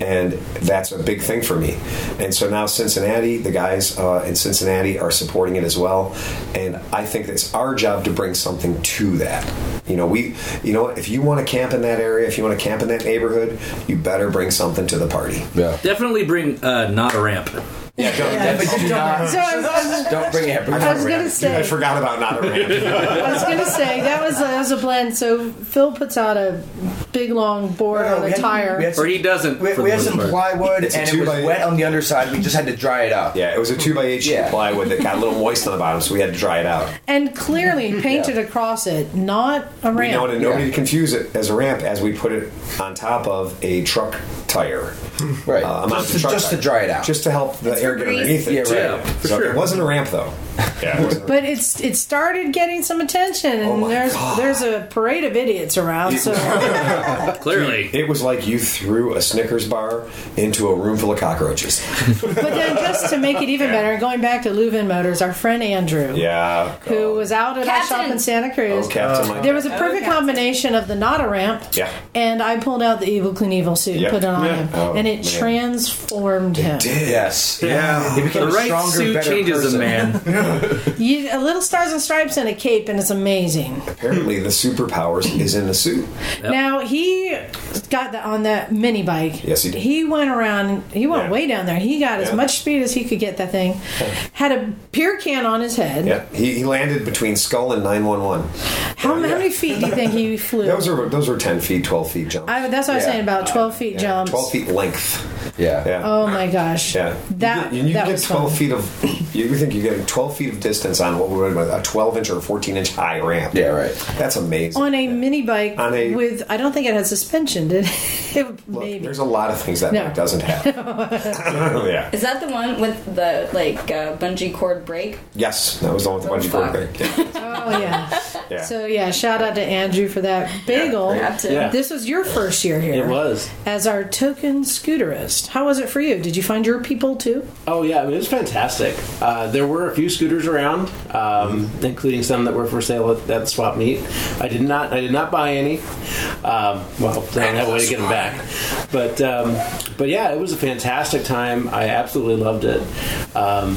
And that's a big thing for me. And so now Cincinnati, the guys uh, in Cincinnati are supporting it as well. And I think it's our job to bring something to that. You know, we, you know, if you want to camp in that area, if you want to camp in that neighborhood, you better bring something to the party. Yeah. Definitely bring uh, not a ramp. Yeah, don't, Definitely do not. So was, Don't bring it. Bring I was gonna Dude, I forgot about not a ramp. I was gonna say that was that was a blend. So Phil puts out a big long board No, on we a had- tire. we had Or he doesn't. We, for we the had most some part. plywood It's a and it two was by- wet on the underside. We just had to dry it out. Yeah, it was a two by eight sheet Yeah. plywood that got a little moist on the bottom, so we had to dry it out. and clearly <laughs> painted across it, not a ramp. We ramp. wanted nobody Yeah. to confuse it as a ramp as we put it on top of a truck tire. Right. Uh, a mounted just, to, truck just to tire. dry it out. Just to help the It's air get grease. underneath it. Yeah, too. right. For so sure. it wasn't a ramp though. Yeah, it But it's it started getting some attention, and Oh there's God. there's a parade of idiots around. So <laughs> Clearly. it was like you threw a Snickers bar into a room full of cockroaches. But then, just to make it even better, going back to Leuven Motors, our friend Andrew, Yeah. who oh. was out at our shop in Santa Cruz, Oh, Captain uh, Mike. there was a perfect oh, combination of the Nada ramp, Yeah. and I pulled out the Evel Knievel suit and Yep. put it on Yeah. him, Oh, and it man. transformed him. Yes. Yeah. He became The a right stronger, suit better changes person. a man. <laughs> <laughs> You, a little stars and stripes and a cape, and it's amazing. Apparently, the superpowers is in the suit. Now he got the, on that mini bike. Yes, he did. He went around. He went Yeah. way down there. He got as much speed as he could get that thing. <laughs> Had a beer can on his head. Yeah. He, he landed between Skull and 911. How, how many feet do you think he <laughs> flew? Those were those were 10 feet, 12 feet jump. I, that's what I was saying about twelve feet Yeah, jumps. 12 feet length. Yeah. Yeah. Oh my gosh. Yeah, That you, you that get was twelve fun. feet of. You think you're getting twelve feet of distance on what we would with a twelve inch or fourteen inch high ramp? Yeah, right. That's amazing. on a mini bike On a- with. I don't think it had suspension. Did it? it <laughs> Look, maybe. there's a lot of things that No. bike doesn't have. <laughs> <laughs> yeah. Is that the one with the like uh, bungee cord brake? Yes, that was the one with the bungee cord fuck. thing. Yeah. Oh yeah. Yeah. So yeah, shout out to Andrew for that bagel. Grabbed it. Yeah. This was your first year here. It was. as our token scooterist. How was it for you? Did you find your people too? Oh yeah, I mean, it was fantastic. Uh, there were a few scooters around, um, including some that were for sale at, at swap meet. I did not, I did not buy any. Um, well, I don't have a way to get them back. But um, but yeah, it was a fantastic time. I absolutely loved it. Um,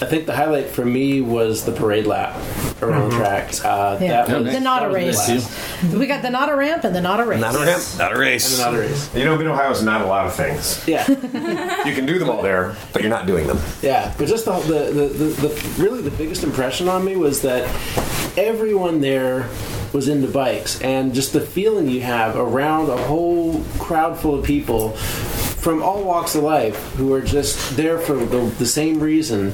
I think the highlight for me was the parade lap around the track. Uh, Yeah, that was, the Nada that was race. blast. We got the Nada ramp and the Nada race. Not a ramp, not a race. And the Nada race. You know, Mid Ohio is not a lot of things. Yeah. You can do them all there, but you're not doing them. Yeah, but just the, the, the, the, the really the biggest impression on me was that everyone there was into bikes, and just the feeling you have around a whole crowd full of people from all walks of life who are just there for the, the same reason.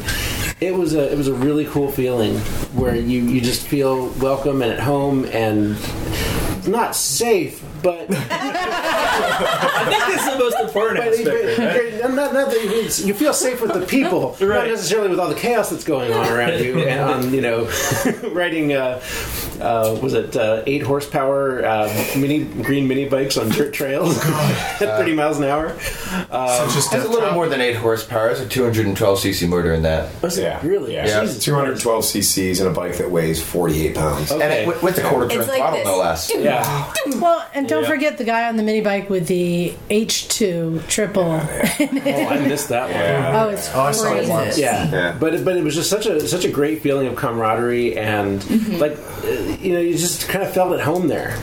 It was a it was a really cool feeling where you, you just feel welcome and at home and not safe, but <laughs> I think that's the most important but, aspect. right? not, not that you, you feel safe with the people, <laughs> not necessarily with all the chaos that's going on around you. <laughs> And on you know, riding uh, uh, was it uh, eight horsepower uh, mini green mini bikes on dirt trails at thirty miles an hour. Um, Such a That's a little more than eight horsepower. It's a 212 cc motor in that. was it Yeah. really? Yeah. Jesus 212 cc's in a bike that weighs 48 pounds. Okay. And it, with, with the quarter turn It's like throttle, this. no less. Yeah. Well, and don't Yeah. forget the guy on the mini bike with the H2 triple. <laughs> Oh, I missed that one. Yeah. Oh, it's Oh, I saw it crazy. once. Yeah. Yeah. but it, but it was just such a such a great feeling of camaraderie and like uh, you know you just kind of felt at home there.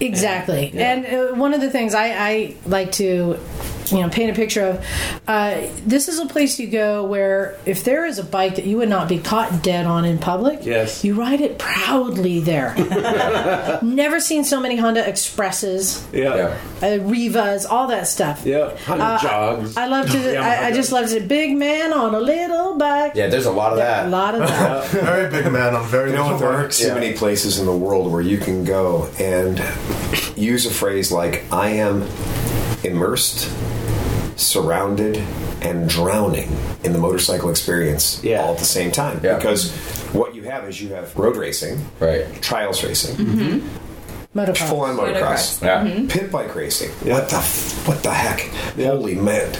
Exactly. And uh, one of the things I, I like to you know paint a picture of uh, this is a place you go where if there is a bike that you would not be caught dead on in public Yes. you ride it proudly there <laughs> never seen so many honda expresses Yeah. Yeah. uh, Rivas all that stuff Yeah. Hundred Uh, jogs. i love to <laughs> I, I just love to big man on a little bike Yeah, there's a lot of that a lot of that <laughs> Very big man on very You know little what? There work. aren't so many places in the world where you can go and use a phrase like "I am immersed, surrounded, and drowning in the motorcycle experience Yeah. all at the same time." Yeah. Because what you have is you have road racing, Right. trials racing, mm-hmm. Motocross full on motocross, Motocross. Yeah. Mm-hmm. pit bike racing. What the f- what the heck? Holy man!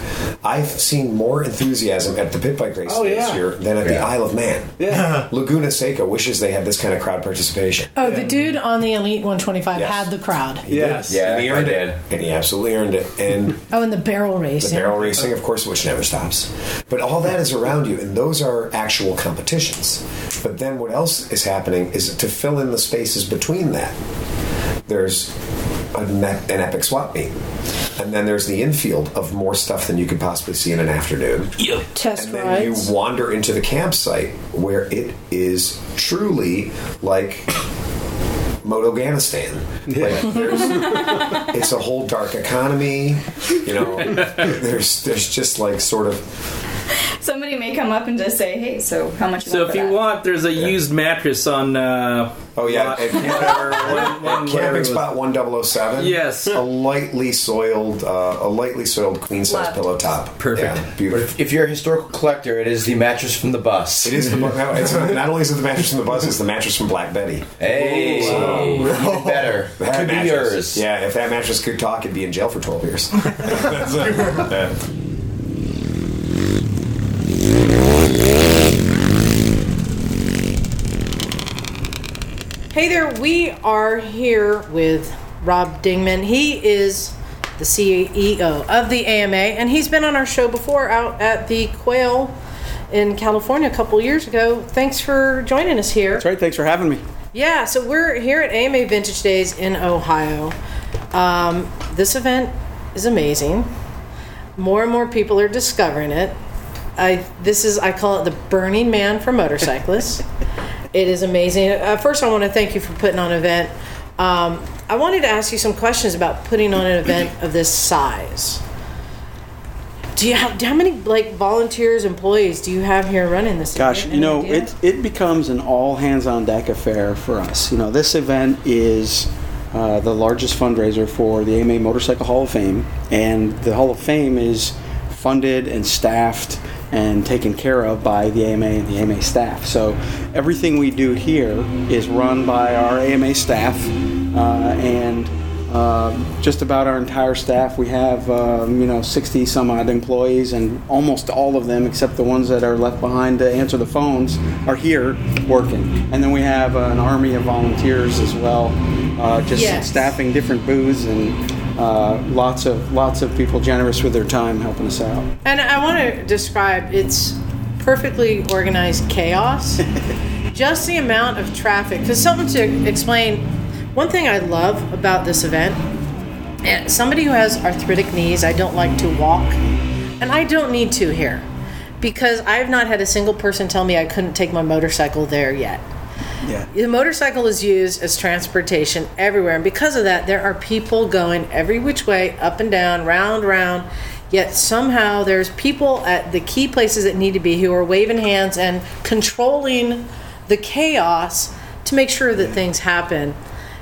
I've seen more enthusiasm at the pit bike race Oh, this yeah. year than at the Yeah. Isle of Man. Yeah. <laughs> Laguna Seca wishes they had this kind of crowd participation. oh the dude on the elite 125 Yes. had the crowd Yes. Yeah, and he I earned did. it, and he absolutely earned it. And <laughs> oh and the barrel racing. the racing barrel racing, of course, which never stops. But all that is around you, and those are actual competitions. But then what else is happening is to fill in the spaces between that. There's a, an epic swap meet. And then there's the infield of more stuff than you could possibly see in an afternoon. Yep. test And then rides you wander into the campsite where it is truly like Motoganistan. Like there's, it's a whole dark economy. You know, <laughs> there's there's just like sort of Somebody may come up and just say, "Hey, so how much?" You So want if for you that? want, there's a used mattress on. Uh, Oh yeah, lot- at <laughs> whatever, one- one- whatever it camping was. spot one double oh seven. Yes. a lightly soiled, uh, a lightly soiled queen size pillow top. Perfect. Yeah, beautiful. if, if you're a historical collector, it is the mattress from the bus. It is the no, it's not, not only is it the mattress from the bus, it's the mattress from Black Betty. Hey, even <laughs> better. That Could be yours. Yeah, if that mattress could talk, it'd be in jail for twelve years. <laughs> That's it. Yeah. Hey there, we are here with Rob Dingman. He is the CEO of the AMA, and he's been on our show before out at the Quail in California a couple years ago. Thanks for joining us here. That's right. Thanks for having me. Yeah, so we're here at AMA Vintage Days in Ohio. Um, this event is amazing. More and more people are discovering it. I this is I call it the Burning Man for motorcyclists. <laughs> it is amazing. Uh, first, I want to thank you for putting on an event. Um, I wanted to ask you some questions about putting on an event of this size. Do you have how many like volunteers, employees do you have here running this? Gosh, event? you know, idea? it it becomes an all hands on deck affair for us. You know, this event is uh, the largest fundraiser for the AMA Motorcycle Hall of Fame, and the Hall of Fame is funded and staffed and taken care of by the AMA and the AMA staff. So everything we do here is run by our AMA staff, uh, and um, just about our entire staff. We have, um, you know, 60 some odd employees, and almost all of them, except the ones that are left behind to answer the phones, are here working. And then we have uh, an army of volunteers as well, uh, just Yes. staffing different booths and uh, lots of lots of people generous with their time helping us out. And I want to describe it's perfectly organized chaos. <laughs> Just the amount of traffic. Because something to explain, one thing I love about this event, and somebody who has arthritic knees, I don't like to walk, and I don't need to here, because I have not had a single person tell me I couldn't take my motorcycle there yet. Yeah. The motorcycle is used as transportation everywhere, and because of that, there are people going every which way, up and down, round, round. Yet somehow there's people at the key places that need to be who are waving hands and controlling the chaos to make sure that things happen.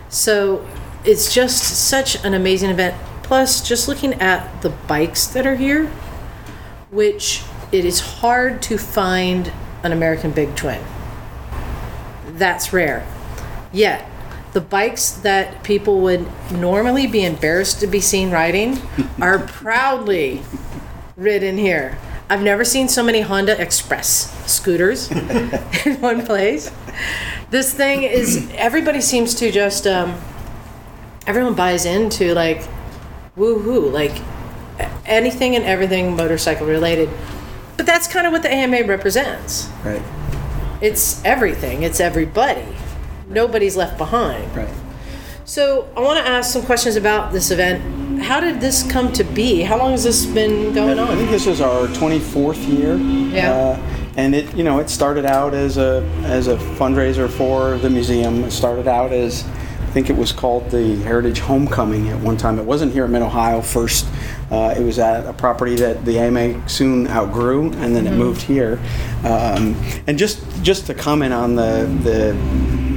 So it's just such an amazing event. Plus, just looking at the bikes that are here, which it is hard to find an American Big Twin that's rare. Yet, the bikes that people would normally be embarrassed to be seen riding <laughs> are proudly ridden here. I've never seen so many Honda Express scooters <laughs> in one place. This thing is, everybody seems to just, um, everyone buys into like, woohoo, like anything and everything motorcycle related. But that's kind of what the AMA represents. Right. It's everything. It's everybody. Nobody's left behind. Right. So I want to ask some questions about this event. How did this come to be? How long has this been going on? I think this is our 24th year. Yeah. Uh, and it, you know, it started out as a as a fundraiser for the museum. It started out as, I think it was called the Heritage Homecoming at one time. It wasn't here in Mid Ohio first. Uh, it was at a property that the AMA soon outgrew, and then it moved here. Um, and just just to comment on the the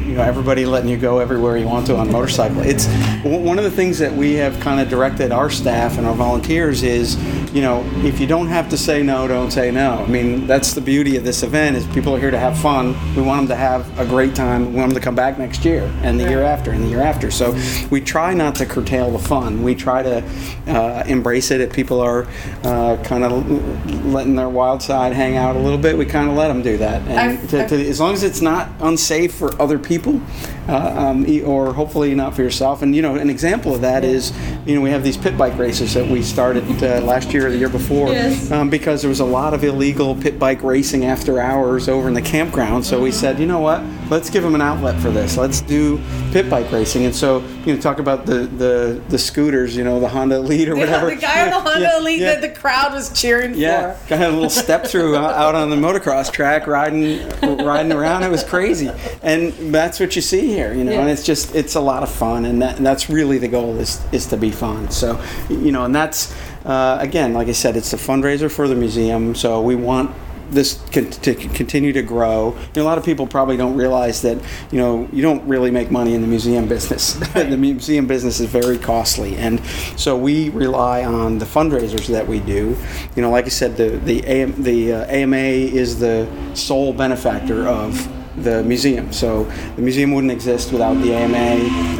you know everybody letting you go everywhere you want to on motorcycle. It's one of the things that we have kind of directed our staff and our volunteers is you know if you don't have to say no, don't say no. I mean that's the beauty of this event is people are here to have fun. We want them to have a great time. We want them to come back next year and the year after and the year after. So we try not to curtail the fun. We try to uh, embrace it. If people are uh, kind of letting their wild side hang out a little bit, we kind of let them do that. And I've- to, to, as long as it's not unsafe for other people, uh, um, or hopefully not for yourself. And you know, an example of that is, you know, we have these pit bike races that we started uh, last year or the year before, Yes. um, because there was a lot of illegal pit bike racing after hours over in the campground. So we said, you know what, let's give them an outlet for this. Let's do pit bike racing. And so, you know, talk about the the, the scooters, you know, the Honda Elite or whatever. the guy on the Honda Yeah, Elite yeah. that the crowd was cheering Yeah, for. got a little <laughs> step through out out on the motocross track, riding, riding around. It was crazy, and that's what you see here, you know. And it's just, it's a lot of fun, and, that, and that's really the goal is is to be fun. So, you know, and that's uh, again, like I said, it's a fundraiser for the museum. So we want this con- to continue to grow. A lot of people probably don't realize that you know you don't really make money in the museum business. <laughs> the museum business is very costly, and so we rely on the fundraisers that we do. You know, like I said, the the AM, the uh, AMA is the sole benefactor of the museum. So the museum wouldn't exist without the AMA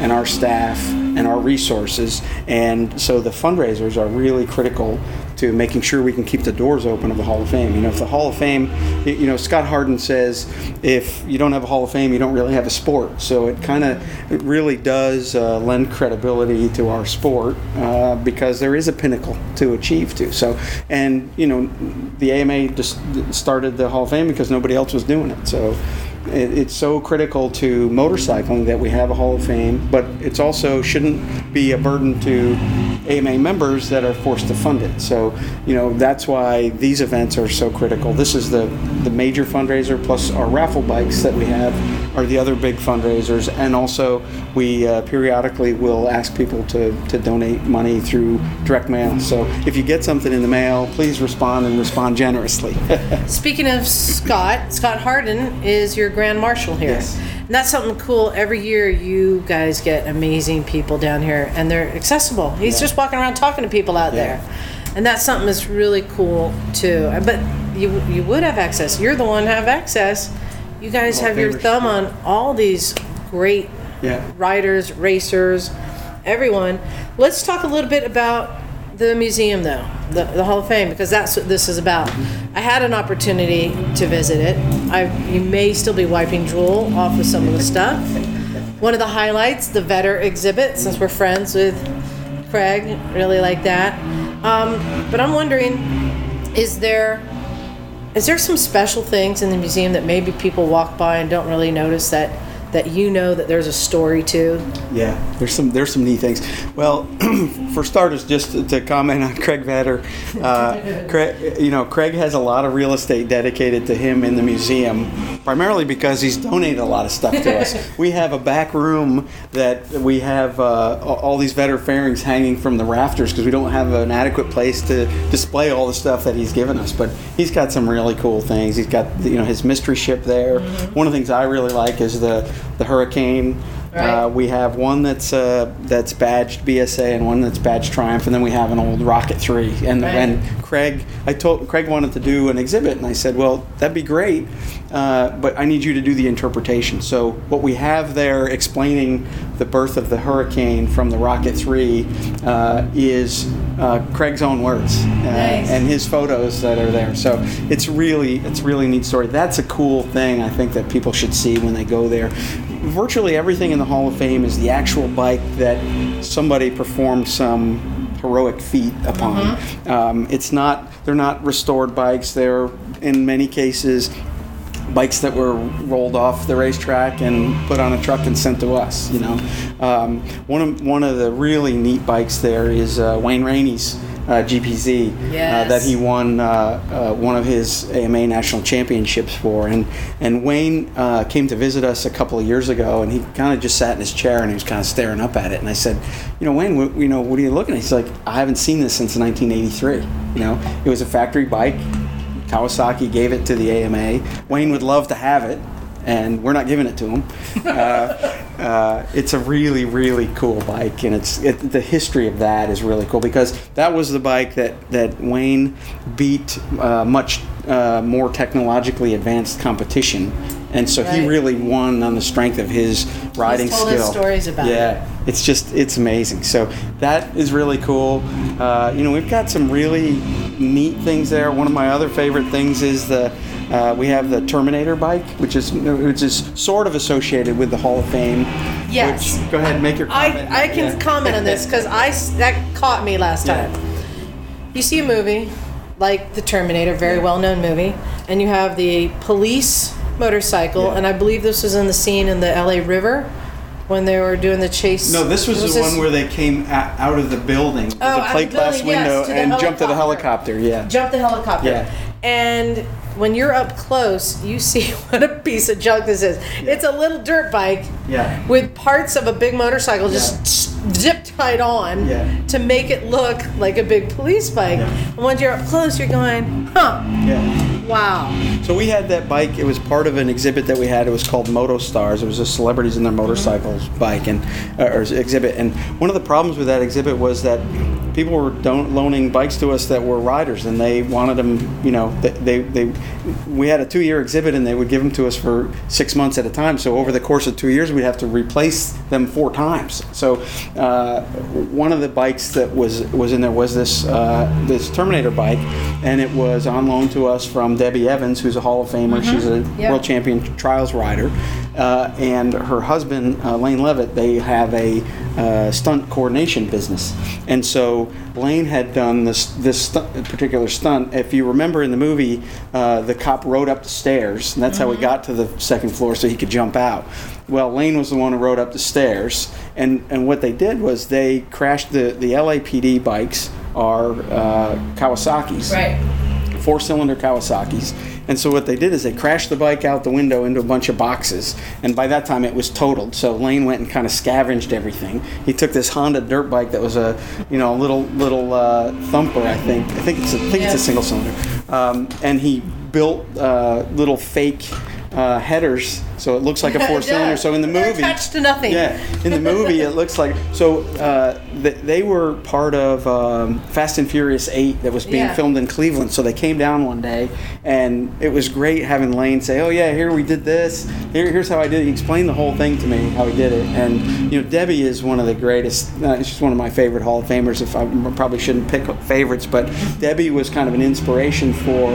and our staff and our resources. And so the fundraisers are really critical to making sure we can keep the doors open of the Hall of Fame. You know, if the Hall of Fame, you know, Scott Harden says if you don't have a Hall of Fame, you don't really have a sport. So it kind of, it really does uh, lend credibility to our sport uh, because there is a pinnacle to achieve to. So, and you know, the AMA just started the Hall of Fame because nobody else was doing it. So it, it's so critical to motorcycling that we have a Hall of Fame, but it's also shouldn't be a burden to AMA members that are forced to fund it. So, you know, that's why these events are so critical. This is the, the major fundraiser, plus our raffle bikes that we have are the other big fundraisers. And also, we uh, periodically will ask people to, to donate money through direct mail. So, if you get something in the mail, please respond and respond generously. <laughs> Speaking of Scott, Scott Harden is your grand marshal here. Yes. And that's something cool. Every year, you guys get amazing people down here, and they're accessible. He's Yeah. just walking around talking to people out Yeah. there, and that's something that's really cool too. But you you would have access. You're the one have access. You guys have your thumb on all these great yeah. riders, racers, everyone. Let's talk a little bit about the museum, though, the, the Hall of Fame, because that's what this is about. I had an opportunity to visit it. I you may still be wiping drool off of some of the stuff. One of the highlights, the Vetter exhibit, since we're friends with Craig, really like that. Um, but I'm wondering, is there is there some special things in the museum that maybe people walk by and don't really notice that that you know that there's a story to? Yeah, there's some there's some neat things. Well, <clears throat> for starters, just to, to comment on <laughs> Craig Vetter, uh, <laughs> Craig, you know, Craig has a lot of real estate dedicated to him in the museum, primarily because he's donated a lot of stuff to us. <laughs> we have a back room that we have uh, all these Vetter fairings hanging from the rafters because we don't have an adequate place to display all the stuff that he's given us. But he's got some really cool things. He's got you know his mystery ship there. One of the things I really like is the the Hurricane. Uh, we have one that's uh, that's badged BSA and one that's badged Triumph, and then we have an old Rocket Three. And Right. and Craig, I told Craig wanted to do an exhibit, and I said, well, that'd be great, uh, but I need you to do the interpretation. So what we have there explaining the birth of the Hurricane from the Rocket Three uh, is uh, Craig's own words uh, and his photos that are there. So it's really it's a really neat story. That's a cool thing I think that people should see when they go there. Virtually everything in the Hall of Fame is the actual bike that somebody performed some heroic feat upon. Um, it's not they're not restored bikes. They're in many cases bikes that were rolled off the racetrack and put on a truck and sent to us. You know, um, one of one of the really neat bikes there is uh, Wayne Rainey's GPZ uh, Yes. that he won uh, uh, one of his AMA national championships for, and and Wayne uh, came to visit us a couple of years ago, and he kind of just sat in his chair and he was kind of staring up at it, and I said, you know, Wayne, what, you know, what are you looking at? He's like, I haven't seen this since 1983. You know, it was a factory bike. Kawasaki gave it to the AMA. Wayne would love to have it, and we're not giving it to him. <laughs> Uh, uh, it's a really, really cool bike, and it's it, the history of that is really cool because that was the bike that that Wayne beat uh, much uh, more technologically advanced competition, and so he really won on the strength of his riding told skill. us stories about yeah, it's just it's amazing. So that is really cool. Uh, you know, we've got some really neat things there. One of my other favorite things is the uh, we have the Terminator bike, which is which is sort of associated with the Hall of Fame. Yes. Which, go ahead, and make your comment. I, I can Yeah. comment on this because I that caught me last Yeah. time. You see a movie like The Terminator, very well known movie, and you have the police motorcycle, Yeah. and I believe this was in the scene in the L.A. River when they were doing the chase. No, this was, the this- one where they came out of the building with Oh, of plate glass yes, window the and jumped to the helicopter. helicopter. Yeah. jumped the helicopter. Yeah. And when you're up close, you see <laughs> what a piece of junk this is. It's a little dirt bike Yeah. with parts of a big motorcycle just <laughs> zip tied on Yeah. to make it look like a big police bike. Yeah. And once you're up close, you're going, huh, Yeah. Wow. So we had that bike. It was part of an exhibit that we had. It was called Moto Stars. It was a celebrities in their motorcycles bike and uh, or exhibit. And one of the problems with that exhibit was that people were don- loaning bikes to us that were riders, and they wanted them. You know, they they, they we had a two year exhibit, and they would give them to us for six months at a time. So over the course of two years, we'd have to replace them four times. So uh, one of the bikes that was was in there was this uh, this Terminator bike, and it was on loan to us from Debbie Evans, who's a Hall of Famer. She's a Yep. world champion trials rider, uh, and her husband uh, Lane Leavitt. They have a uh, stunt coordination business, and so Lane had done this this stu- particular stunt. If you remember in the movie, uh, the cop rode up the stairs, and that's how he got to the second floor so he could jump out. Well, Lane was the one who rode up the stairs, and, and what they did was they crashed the the LAPD bikes are uh, Kawasaki's Right. four cylinder Kawasaki's. And so what they did is they crashed the bike out the window into a bunch of boxes. And by that time it was totaled. So Lane went and kind of scavenged everything. He took this Honda dirt bike that was a you know a little little uh, thumper I think. I think it's a, I think it's a single cylinder. Um, and he built uh, little fake uh, headers so it looks like a four <laughs> cylinder. So in the They're movie, attached to nothing. yeah, in the movie, it looks like so. Uh, th- they were part of um, Fast and Furious Eight that was being Yeah. filmed in Cleveland. So they came down one day, and it was great having Lane say, "Oh yeah, here we did this. Here, here's how I did." it." He explained the whole thing to me how he did it, and you know, Debbie is one of the greatest. Uh, she's one of my favorite Hall of Famers. If I probably shouldn't pick favorites, but Debbie was kind of an inspiration for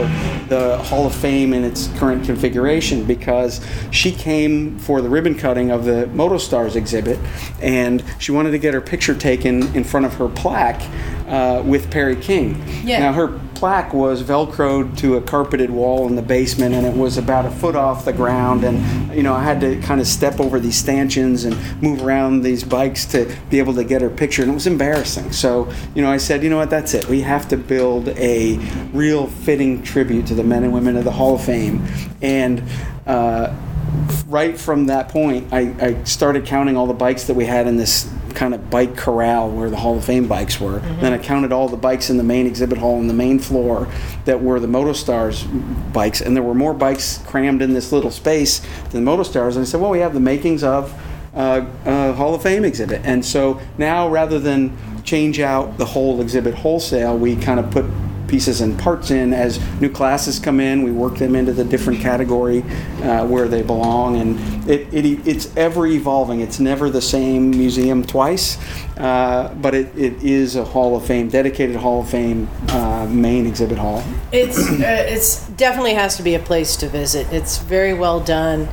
the Hall of Fame in its current configuration because she came for the ribbon cutting of the MotoStars exhibit, and she wanted to get her picture taken in front of her plaque uh, with Perry King. Yeah. Now her plaque was velcroed to a carpeted wall in the basement, and it was about a foot off the ground. And you know, I had to kind of step over these stanchions and move around these bikes to be able to get her picture, and it was embarrassing. So you know, I said, you know what, that's it. We have to build a real fitting tribute to the men and women of the Hall of Fame, and. Uh, right from that point, I, I started counting all the bikes that we had in this kind of bike corral where the Hall of Fame bikes were. Then I counted all the bikes in the main exhibit hall on the main floor that were the MotoStars bikes, and there were more bikes crammed in this little space than MotoStars. And I said, well, we have the makings of uh, uh, Hall of Fame exhibit. And so now, rather than change out the whole exhibit wholesale, we kind of put pieces and parts in as new classes come in. We work them into the different category uh, where they belong, and it, it it's ever evolving. It's never the same museum twice, uh, but it, it is a Hall of Fame, dedicated Hall of Fame uh, main exhibit hall. It's uh, it's definitely has to be a place to visit. It's very well done.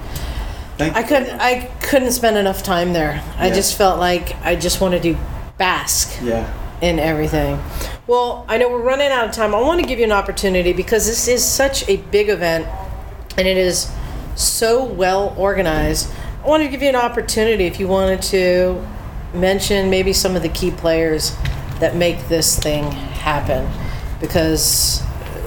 Thank I couldn't I couldn't spend enough time there. I just felt like I just wanted to bask Yeah. in everything. Well, I know we're running out of time. I want to give you an opportunity because this is such a big event and it is so well organized. I want to give you an opportunity if you wanted to mention maybe some of the key players that make this thing happen because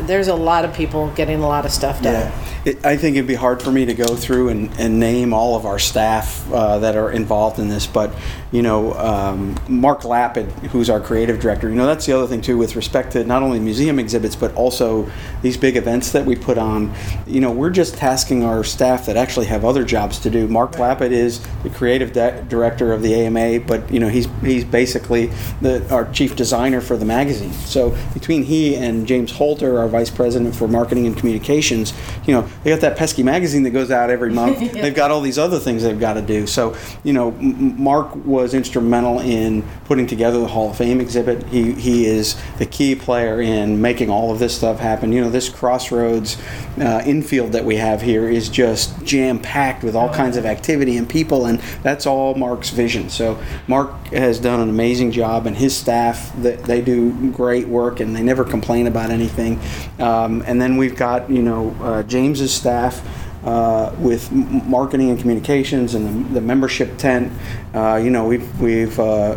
there's a lot of people getting a lot of stuff done. Yeah. It, I think it'd be hard for me to go through and, and name all of our staff uh, that are involved in this, but you know, um, Mark Lapid, who's our creative director, you know, that's the other thing too, with respect to not only museum exhibits but also these big events that we put on. You know, we're just tasking our staff that actually have other jobs to do. Mark Lapid is the creative di- director of the AMA, but you know, he's he's basically the our chief designer for the magazine. So between he and James Holter, our vice president for marketing and communications, you know, they got that pesky magazine that goes out every month. <laughs> They've got all these other things they've got to do. So, you know, Mark was instrumental in putting together the Hall of Fame exhibit. He he is the key player in making all of this stuff happen. You know, this Crossroads uh, infield that we have here is just jam packed with all kinds of activity and people, and that's all Mark's vision. So, Mark has done an amazing job, and his staff that they do great work, and they never complain about anything. Um, and then we've got you know uh, James's staff. Uh, with marketing and communications and the, the membership tent, uh, you know, we've we've uh,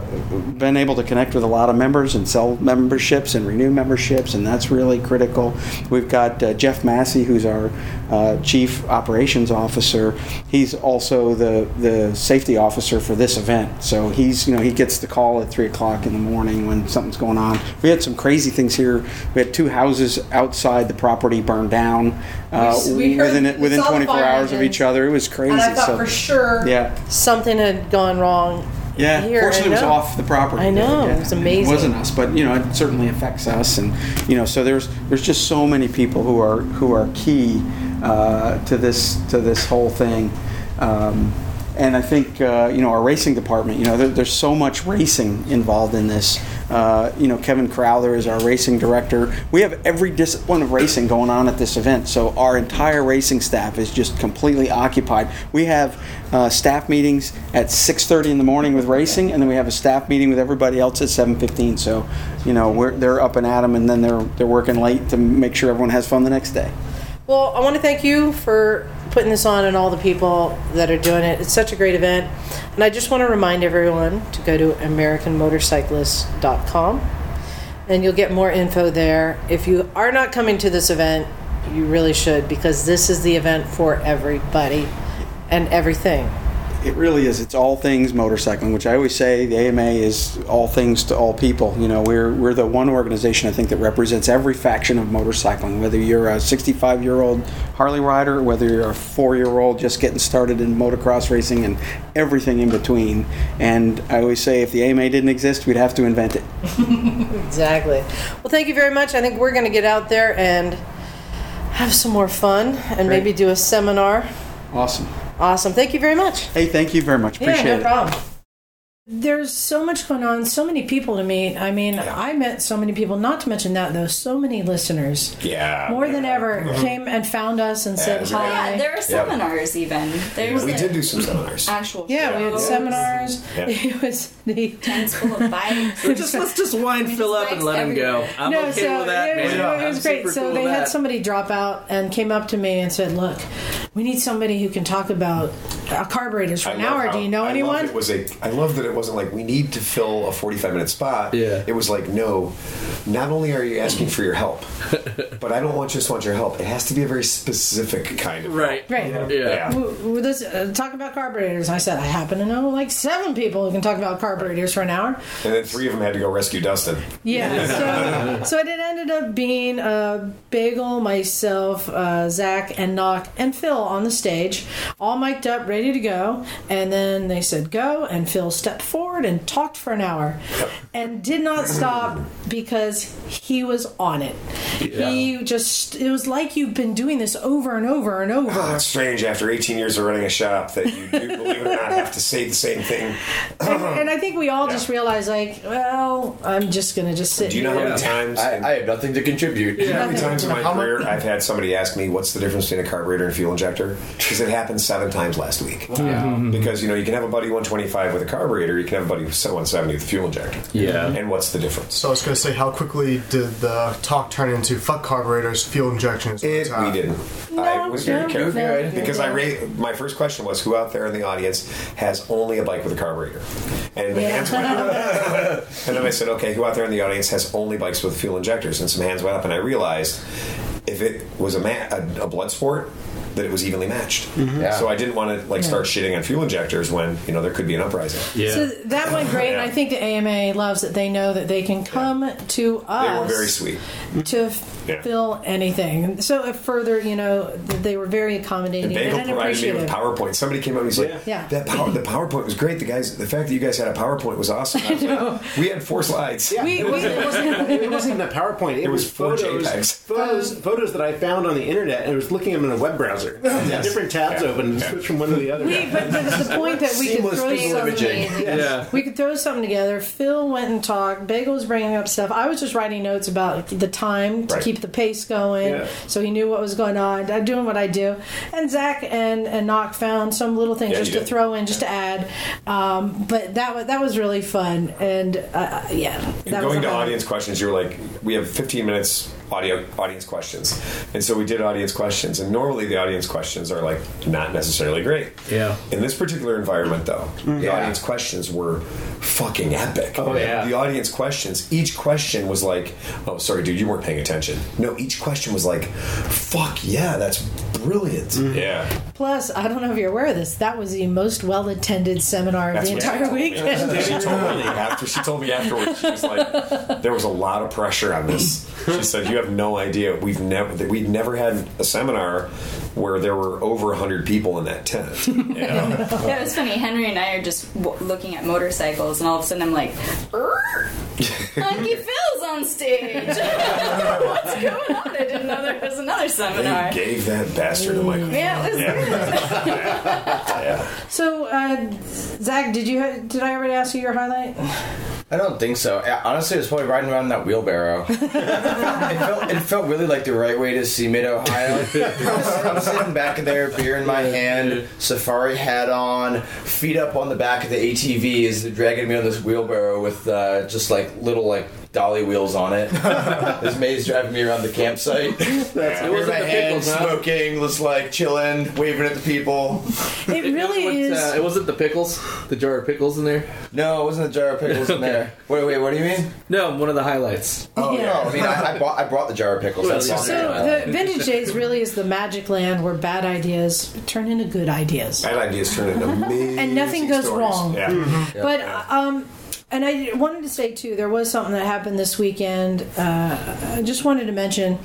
been able to connect with a lot of members and sell memberships and renew memberships, and that's really critical. We've got uh, Jeff Massey, who's our uh, chief operations officer. He's also the the safety officer for this event. So he's you know he gets the call at three o'clock in the morning when something's going on. We had some crazy things here. We had two houses outside the property burned down uh, We- we heard- within we within 24 fire hours of each other. It was crazy. And I thought so, for sure Yeah. something had gone wrong. Yeah, here. fortunately, it was off the property. I know Yeah. it was amazing. It wasn't us, but you know, it certainly affects us, and you know, so there's there's just so many people who are who are key uh, to this to this whole thing. Um, and I think uh, you know our racing department. You know, there, there's so much racing involved in this. Uh, you know, Kevin Crowther is our racing director. We have every discipline of racing going on at this event, so our entire racing staff is just completely occupied. We have uh, staff meetings at 6:30 in the morning with racing, and then we have a staff meeting with everybody else at 7:15. So, you know, they're up and at 'em, and then they're they're working late to make sure everyone has fun the next day. Well, I want to thank you for putting this on and all the people that are doing it. It's such a great event. And I just want to remind everyone to go to AmericanMotorcyclists.com and you'll get more info there. If you are not coming to this event, you really should because this is the event for everybody and everything. It really is. It's all things motorcycling, which I always say the AMA is all things to all people. You know, we're we're the one organization I think that represents every faction of motorcycling. Whether you're a 65 year old Harley rider, whether you're a four year old just getting started in motocross racing, and everything in between. And I always say, if the AMA didn't exist, we'd have to invent it. <laughs> Exactly. Well, thank you very much. I think we're going to get out there and have some more fun and maybe do a seminar. Awesome. Awesome. Thank you very much. Hey, thank you very much. Appreciate yeah, no it. problem. There's so much going on, so many people to meet. I mean, I met so many people, not to mention that, though, so many listeners. Yeah. More than ever came and found us and said Yeah, hi. Yeah, there were seminars even. There's we did do some seminars. Actual Yeah, we had seminars. Yeah. <laughs> It was the tents full of bikes. just let's just wine fill up and let him go. I'm no, okay so with that, it was, man. it was great. super So cool they had that. somebody drop out and came up to me and said, "Look, we need somebody who can talk about uh, carburetors for I an hour. how- Do you know I love anyone?" It was a. I love that it wasn't like we need to fill a forty-five minute spot. Yeah. It was like no. Not only are you asking for your help, <laughs> but I don't want just want your help. It has to be a very specific kind of Right. Right. Yeah. W- w- Let's uh, talk about carburetors. I said I happen to know like seven people who can talk about carburetors for an hour. And then three of them had to go rescue Dustin. Yeah. So, so it ended up being uh, Bagel, myself, uh, Zach, and Nak, and Phil on the stage, all mic'd up, ready to go. And then they said go, and Phil stepped forward and talked for an hour, and did not stop because he was on it. He just it was like you've been doing this over and over and over. Ah, it's strange after 18 years of running a shop that you do, believe it or not, have to say the same thing. and, and I think we all just realize, like, well, I'm just gonna just sit. Do you know how many times? I, I have nothing to contribute. Do you know how many times in my How mu- career I've had somebody ask me what's the difference between a carburetor and fuel injector? Because it happened seven times last week. Because you know you can have a buddy 125 with a carburetor, you can have a buddy 170 with a fuel injector. Yeah. And what's the difference? So I was going to say, how quickly did the talk turn into fuck carburetors, fuel injections? It, we uh, didn't. I was very no, careful no, because no. I ra- my first question was who out there in the audience has only a bike with a carburetor, and the hands went up. and then I said, okay, who out there in the audience has only bikes with fuel injectors? And some hands went up, and I realized if it was a, ma- a, a blood sport. That it was evenly matched, mm-hmm. Yeah. so I didn't want to like start shitting on fuel injectors when you know there could be an uprising. Yeah. So that went great, and I think the AMA loves that they know that they can come to us. They were very sweet. to Yeah. fill anything. So if further, you know, they were very accommodating And Bagel and provided me with. PowerPoint. Somebody came up and he's like, Yeah. "That power, the PowerPoint was great. The guys, the fact that you guys had a PowerPoint was awesome. I was <laughs> like, we had four slides. We- <laughs> it, wasn't, <laughs> it, wasn't, it wasn't even a PowerPoint. It, It was was, four photos, JPEGs. photos, photos that I found on the internet, and I was looking at them in a web browser. <laughs> Yes. Different tabs Yeah. open, and Yeah. switch from one to the other. We, but, but the point that we could throw visual something, imaging. Yeah. we could throw something together. Phil went and talked. Bagel was bringing up stuff. I was just writing notes about the time to Right. keep the pace going, Yeah. so he knew what was going on. I'm doing what I do, and Zach and and Nak found some little things Yeah, just to did. throw in, just to add. Um, but that was that was really fun, and uh, yeah, that going a to audience questions, you were like, we have 15 minutes audio audience questions, and so we did audience questions. And normally the audience questions are like not necessarily great. Yeah. In this particular environment, though, the mm-hmm. audience questions were fucking epic. Oh, yeah. The audience questions, each question was like, "Oh, sorry, dude, you weren't paying attention." No, each question was like, "Fuck yeah, that's brilliant. Mm-hmm. Yeah. Plus, I don't know if you're aware of this. That was the most well-attended seminar of That's the what she entire told me. weekend. She told me after she told me afterwards. She was like, "There was a lot of pressure on this." She said, "You have no idea. We've never we'd never had a seminar where there were over hundred people in that tent." You know? Yeah, it was funny. Henry and I are just w- looking at motorcycles, and all of a sudden I'm like, "Er, Unky Phil's on stage. <laughs> What's going on? I didn't know there was another seminar. They gave that bastard a microphone. Yeah, it was Yeah. <laughs> So, uh, Zach, did you did I already ask you your highlight? I don't think so. Honestly, it was probably riding around that wheelbarrow. <laughs> it, felt, it felt really like the right way to see Mid Ohio. <laughs> I'm sitting back there, beer in my hand, safari hat on, feet up on the back of the ATV as they're dragging me on this wheelbarrow with uh, just like little like dolly wheels on it. <laughs> this Mae's driving me around the campsite. That's It wasn't my the hand, pickles, huh? smoking, just like chilling, waving at the people. It really What, is. Uh, it wasn't the pickles, the jar of pickles in there. No, it wasn't the jar of pickles in <laughs> there. Wait, wait, what do you mean? No, one of the highlights. Oh Yeah. no! I mean, I, I bought I brought the jar of pickles. Well, That's all. So the Vintage Days really is the magic land where bad ideas turn into good ideas, Bad ideas turn into amazing <laughs> and nothing goes stories. wrong. Yeah. But um, and I wanted to say too, there was something that happened this weekend. Uh, I just wanted to mention.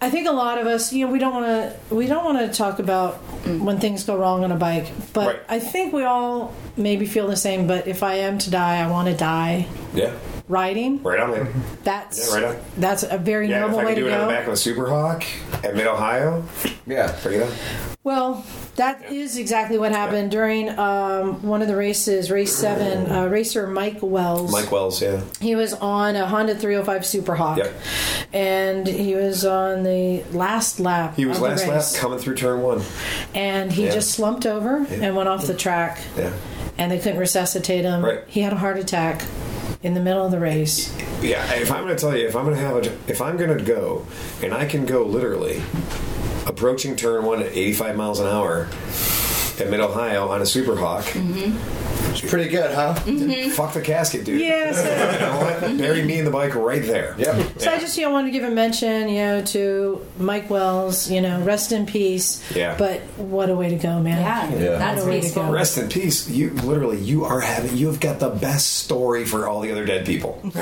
I think a lot of us, you know, we don't want to we don't want to talk about when things go wrong on a bike, but Right. I think we all maybe feel the same. But if I am to die, I want to die Yeah. Riding. Right on, man. That's Yeah, right on. that's a very Yeah, if normal I way could to do it on go. the back of a Super Hawk at Mid Ohio, Yeah. bring it on. Well, that is exactly what happened during um, one of the races, race seven. Uh, racer Mike Wells. Mike Wells, yeah. He was on a Honda 305 Super Hawk, Yep. and he was on the last lap. He was of the last lap coming through turn one. and he Yeah. just slumped over and went off the track, Yeah. and they couldn't resuscitate him. Right. He had a heart attack in the middle of the race. Yeah, if I'm going to tell you, if I'm going to have a, if I'm going to go, and I can go literally approaching turn one at 85 miles an hour at Mid Ohio on a Super Hawk, mm-hmm. It's pretty good, huh? Mm-hmm. fuck the casket, dude. Yeah, so- you know? Mm-hmm. Bury me in the bike right there. Yep. So I just you know wanted to give a mention you know to Mike Wells you know rest in peace Yeah. but what a way to go man Yeah, Yeah. that's What a way to go. Rest in peace. You literally, you are having, you've got the best story for all the other dead people. <laughs>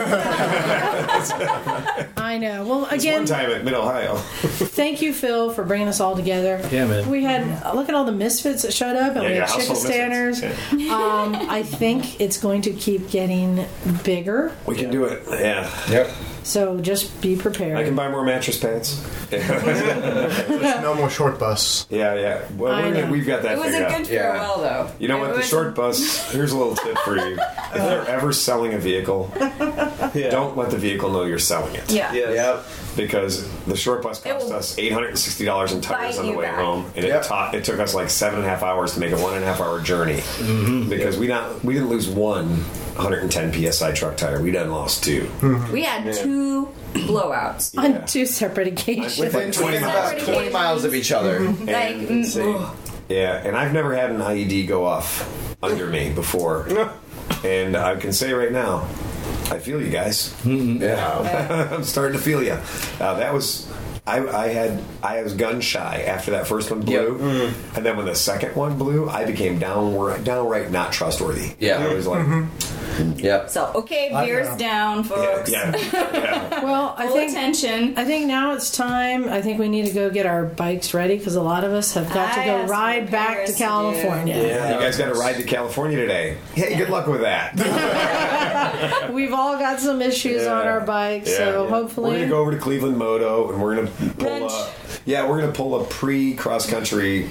I know well This again one time at Mid Ohio. thank you Phil for bringing us all together Yeah, man. we had look at all the misfits that showed up and we had yeah, chicken household standers misfits. Um, I think it's going to keep getting bigger We can do it. Yeah. Yep. So just be prepared I can buy more mattress pads. There's <laughs> no more short bus. Yeah, yeah. Well, I we're gonna, know. we've got that It was a out. good Yeah. farewell, though. You know It what? The was- short bus. Here's a little tip for you: <laughs> if they're ever selling a vehicle, don't let the vehicle know you're selling it. Yeah. Yep. Because the short bus It cost will us eight hundred and sixty dollars in tires bite on the you way back. home, and Yep. it taught it took us like seven and a half hours to make a one and a half hour journey mm-hmm. because we not we didn't lose one 110 psi truck tire. We done lost two. We had two blowouts. on two separate occasions Within, within about 20 miles of each other. <laughs> Like, And- mm, ugh. Yeah, and I've never had an IED go off under me before, <laughs> and I can say right now, I feel you guys. Yeah, <laughs> I'm starting to feel you. Uh, that was. I, I had I was gun shy after that first one blew, mm-hmm. and then when the second one blew, I became downward, downright not trustworthy. Yeah. I was like, mm-hmm. Yep. so okay, I beers know. down, yeah, folks. yeah, <laughs> yeah. well I Full think attention. I think now it's time. I think we need to go get our bikes ready because a lot of us have got to go ride back repairs to to do. California. Yeah, you guys got to ride to California today. Hey, good luck with that. <laughs> <laughs> We've all got some issues on our bikes, Yeah, so yeah. hopefully. we're gonna go over to Cleveland Moto and we're gonna pull a yeah we're gonna pull a pre cross country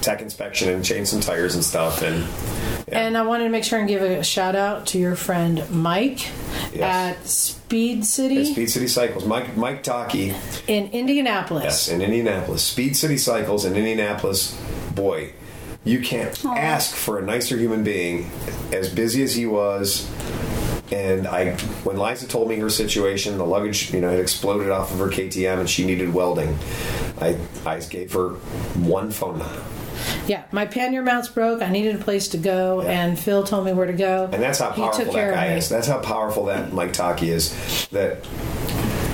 tech inspection and change some tires and stuff and yeah. And I wanted to make sure and give a shout out to your friend Mike Yes. at Speed City. At Speed City Cycles. Mike Mike Taki. In Indianapolis. yes in Indianapolis. Speed City Cycles in Indianapolis. Boy you can't ask for a nicer human being as busy as he was and I, when Liza told me her situation, the luggage, you know, had exploded off of her KTM, and she needed welding. I, I gave her one phone number, Yeah, my pannier mounts broke. I needed a place to go, and Phil told me where to go. and that's how powerful that guy is. That's how powerful that Mike Taki is. That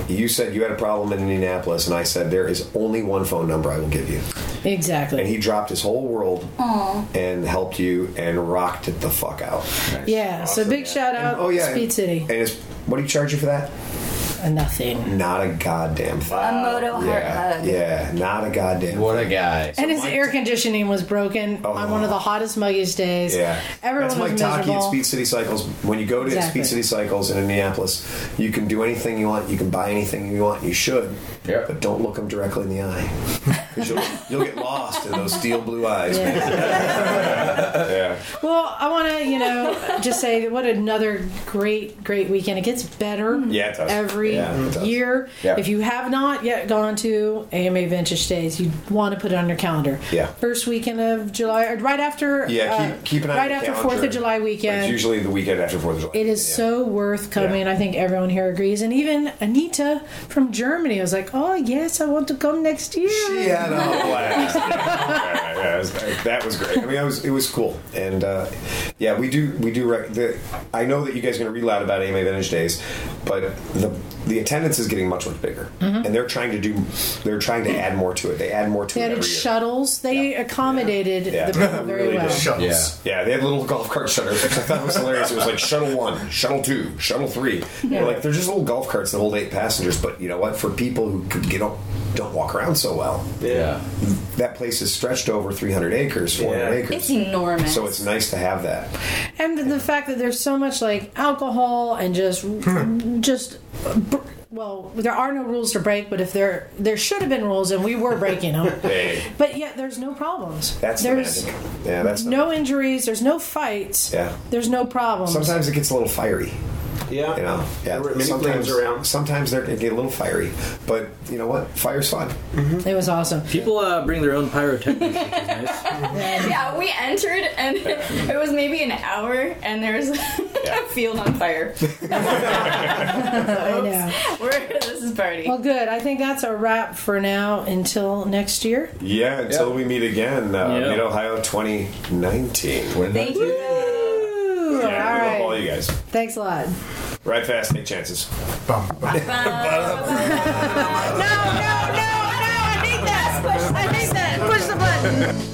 you said you had a problem in Indianapolis, and I said there is only one phone number I will give you. Exactly. And he dropped his whole world Aw. and helped you and rocked it the fuck out. Yeah, so big shout out, oh yeah, Speed City. And it's, what do you charge you for that? Uh, nothing. Not a goddamn thing. A moto heart Yeah, hug. yeah, not a goddamn. What a guy. And his air conditioning was broken on one of the hottest, muggiest days. Yeah, Everyone that's was Mike Taki at Speed City Cycles. When you go to Exactly. Speed City Cycles in Indianapolis, you can do anything you want. You can buy anything you want. You should, Yeah. but don't look them directly in the eye. you'll, you'll get lost in those steel blue eyes. <laughs> man. yeah. <laughs> Well, I want to, you know, just say what another great, great weekend. It gets better Yeah, it every Yeah, year. Yeah. If you have not yet gone to AMA Vintage Days, you want to put it on your calendar. Yeah. First weekend of July, or right after. Yeah, uh, keep, keep an eye right after. Fourth of July weekend. It's usually the weekend after Fourth of July. It is so worth coming. I think everyone here agrees. And even Anita from Germany was like, "Oh yes, I want to come next year." She had a blast. yeah, <laughs> yeah, it was- that was great. I mean, it was it was cool, and uh, yeah, we do we do. Rec- the, I know that you guys are going to read loud about AMA Vintage Days, but the the attendance is getting much much bigger, Mhm. and they're trying to do they're trying to add more to it. They add more to They it added every year. shuttles. They accommodated Yeah, the people very really well. did. Yeah, yeah. They had little golf cart shuttles, which I thought was hilarious. It was like shuttle one, shuttle two, shuttle three. Yeah. They're like they're just little golf carts that hold eight passengers. But you know what? For people who could get don't don't walk around so well, Yeah. that place is stretched over 300 acres, 400 acres. It's enormous. So it's nice to have that. and the fact that there's so much like alcohol and just just uh, br- well there are no rules to break but if there there should have been rules and we were breaking them <laughs> Hey, but yet there's no problems that's there's the magic. Yeah, that's no injuries there's no fights yeah. there's no problems Sometimes it gets a little fiery. Yeah, you know, yeah. There were many sometimes flames around. Sometimes they're- they get a little fiery, but you know what? Fire's fun. it was awesome People uh, bring their own pyrotechnics. <laughs> yeah, we entered and <laughs> it was maybe an hour and there was <laughs> a field on fire. I know We're, this is party. well good I think that's a wrap for now until next year Yeah, until we meet again, uh, Yeah. Mid Ohio 2019. Thank you. Yeah, all we right. love all you guys. thanks a lot. Ride fast, take chances. no no no no I hate that. I hate that. Push the button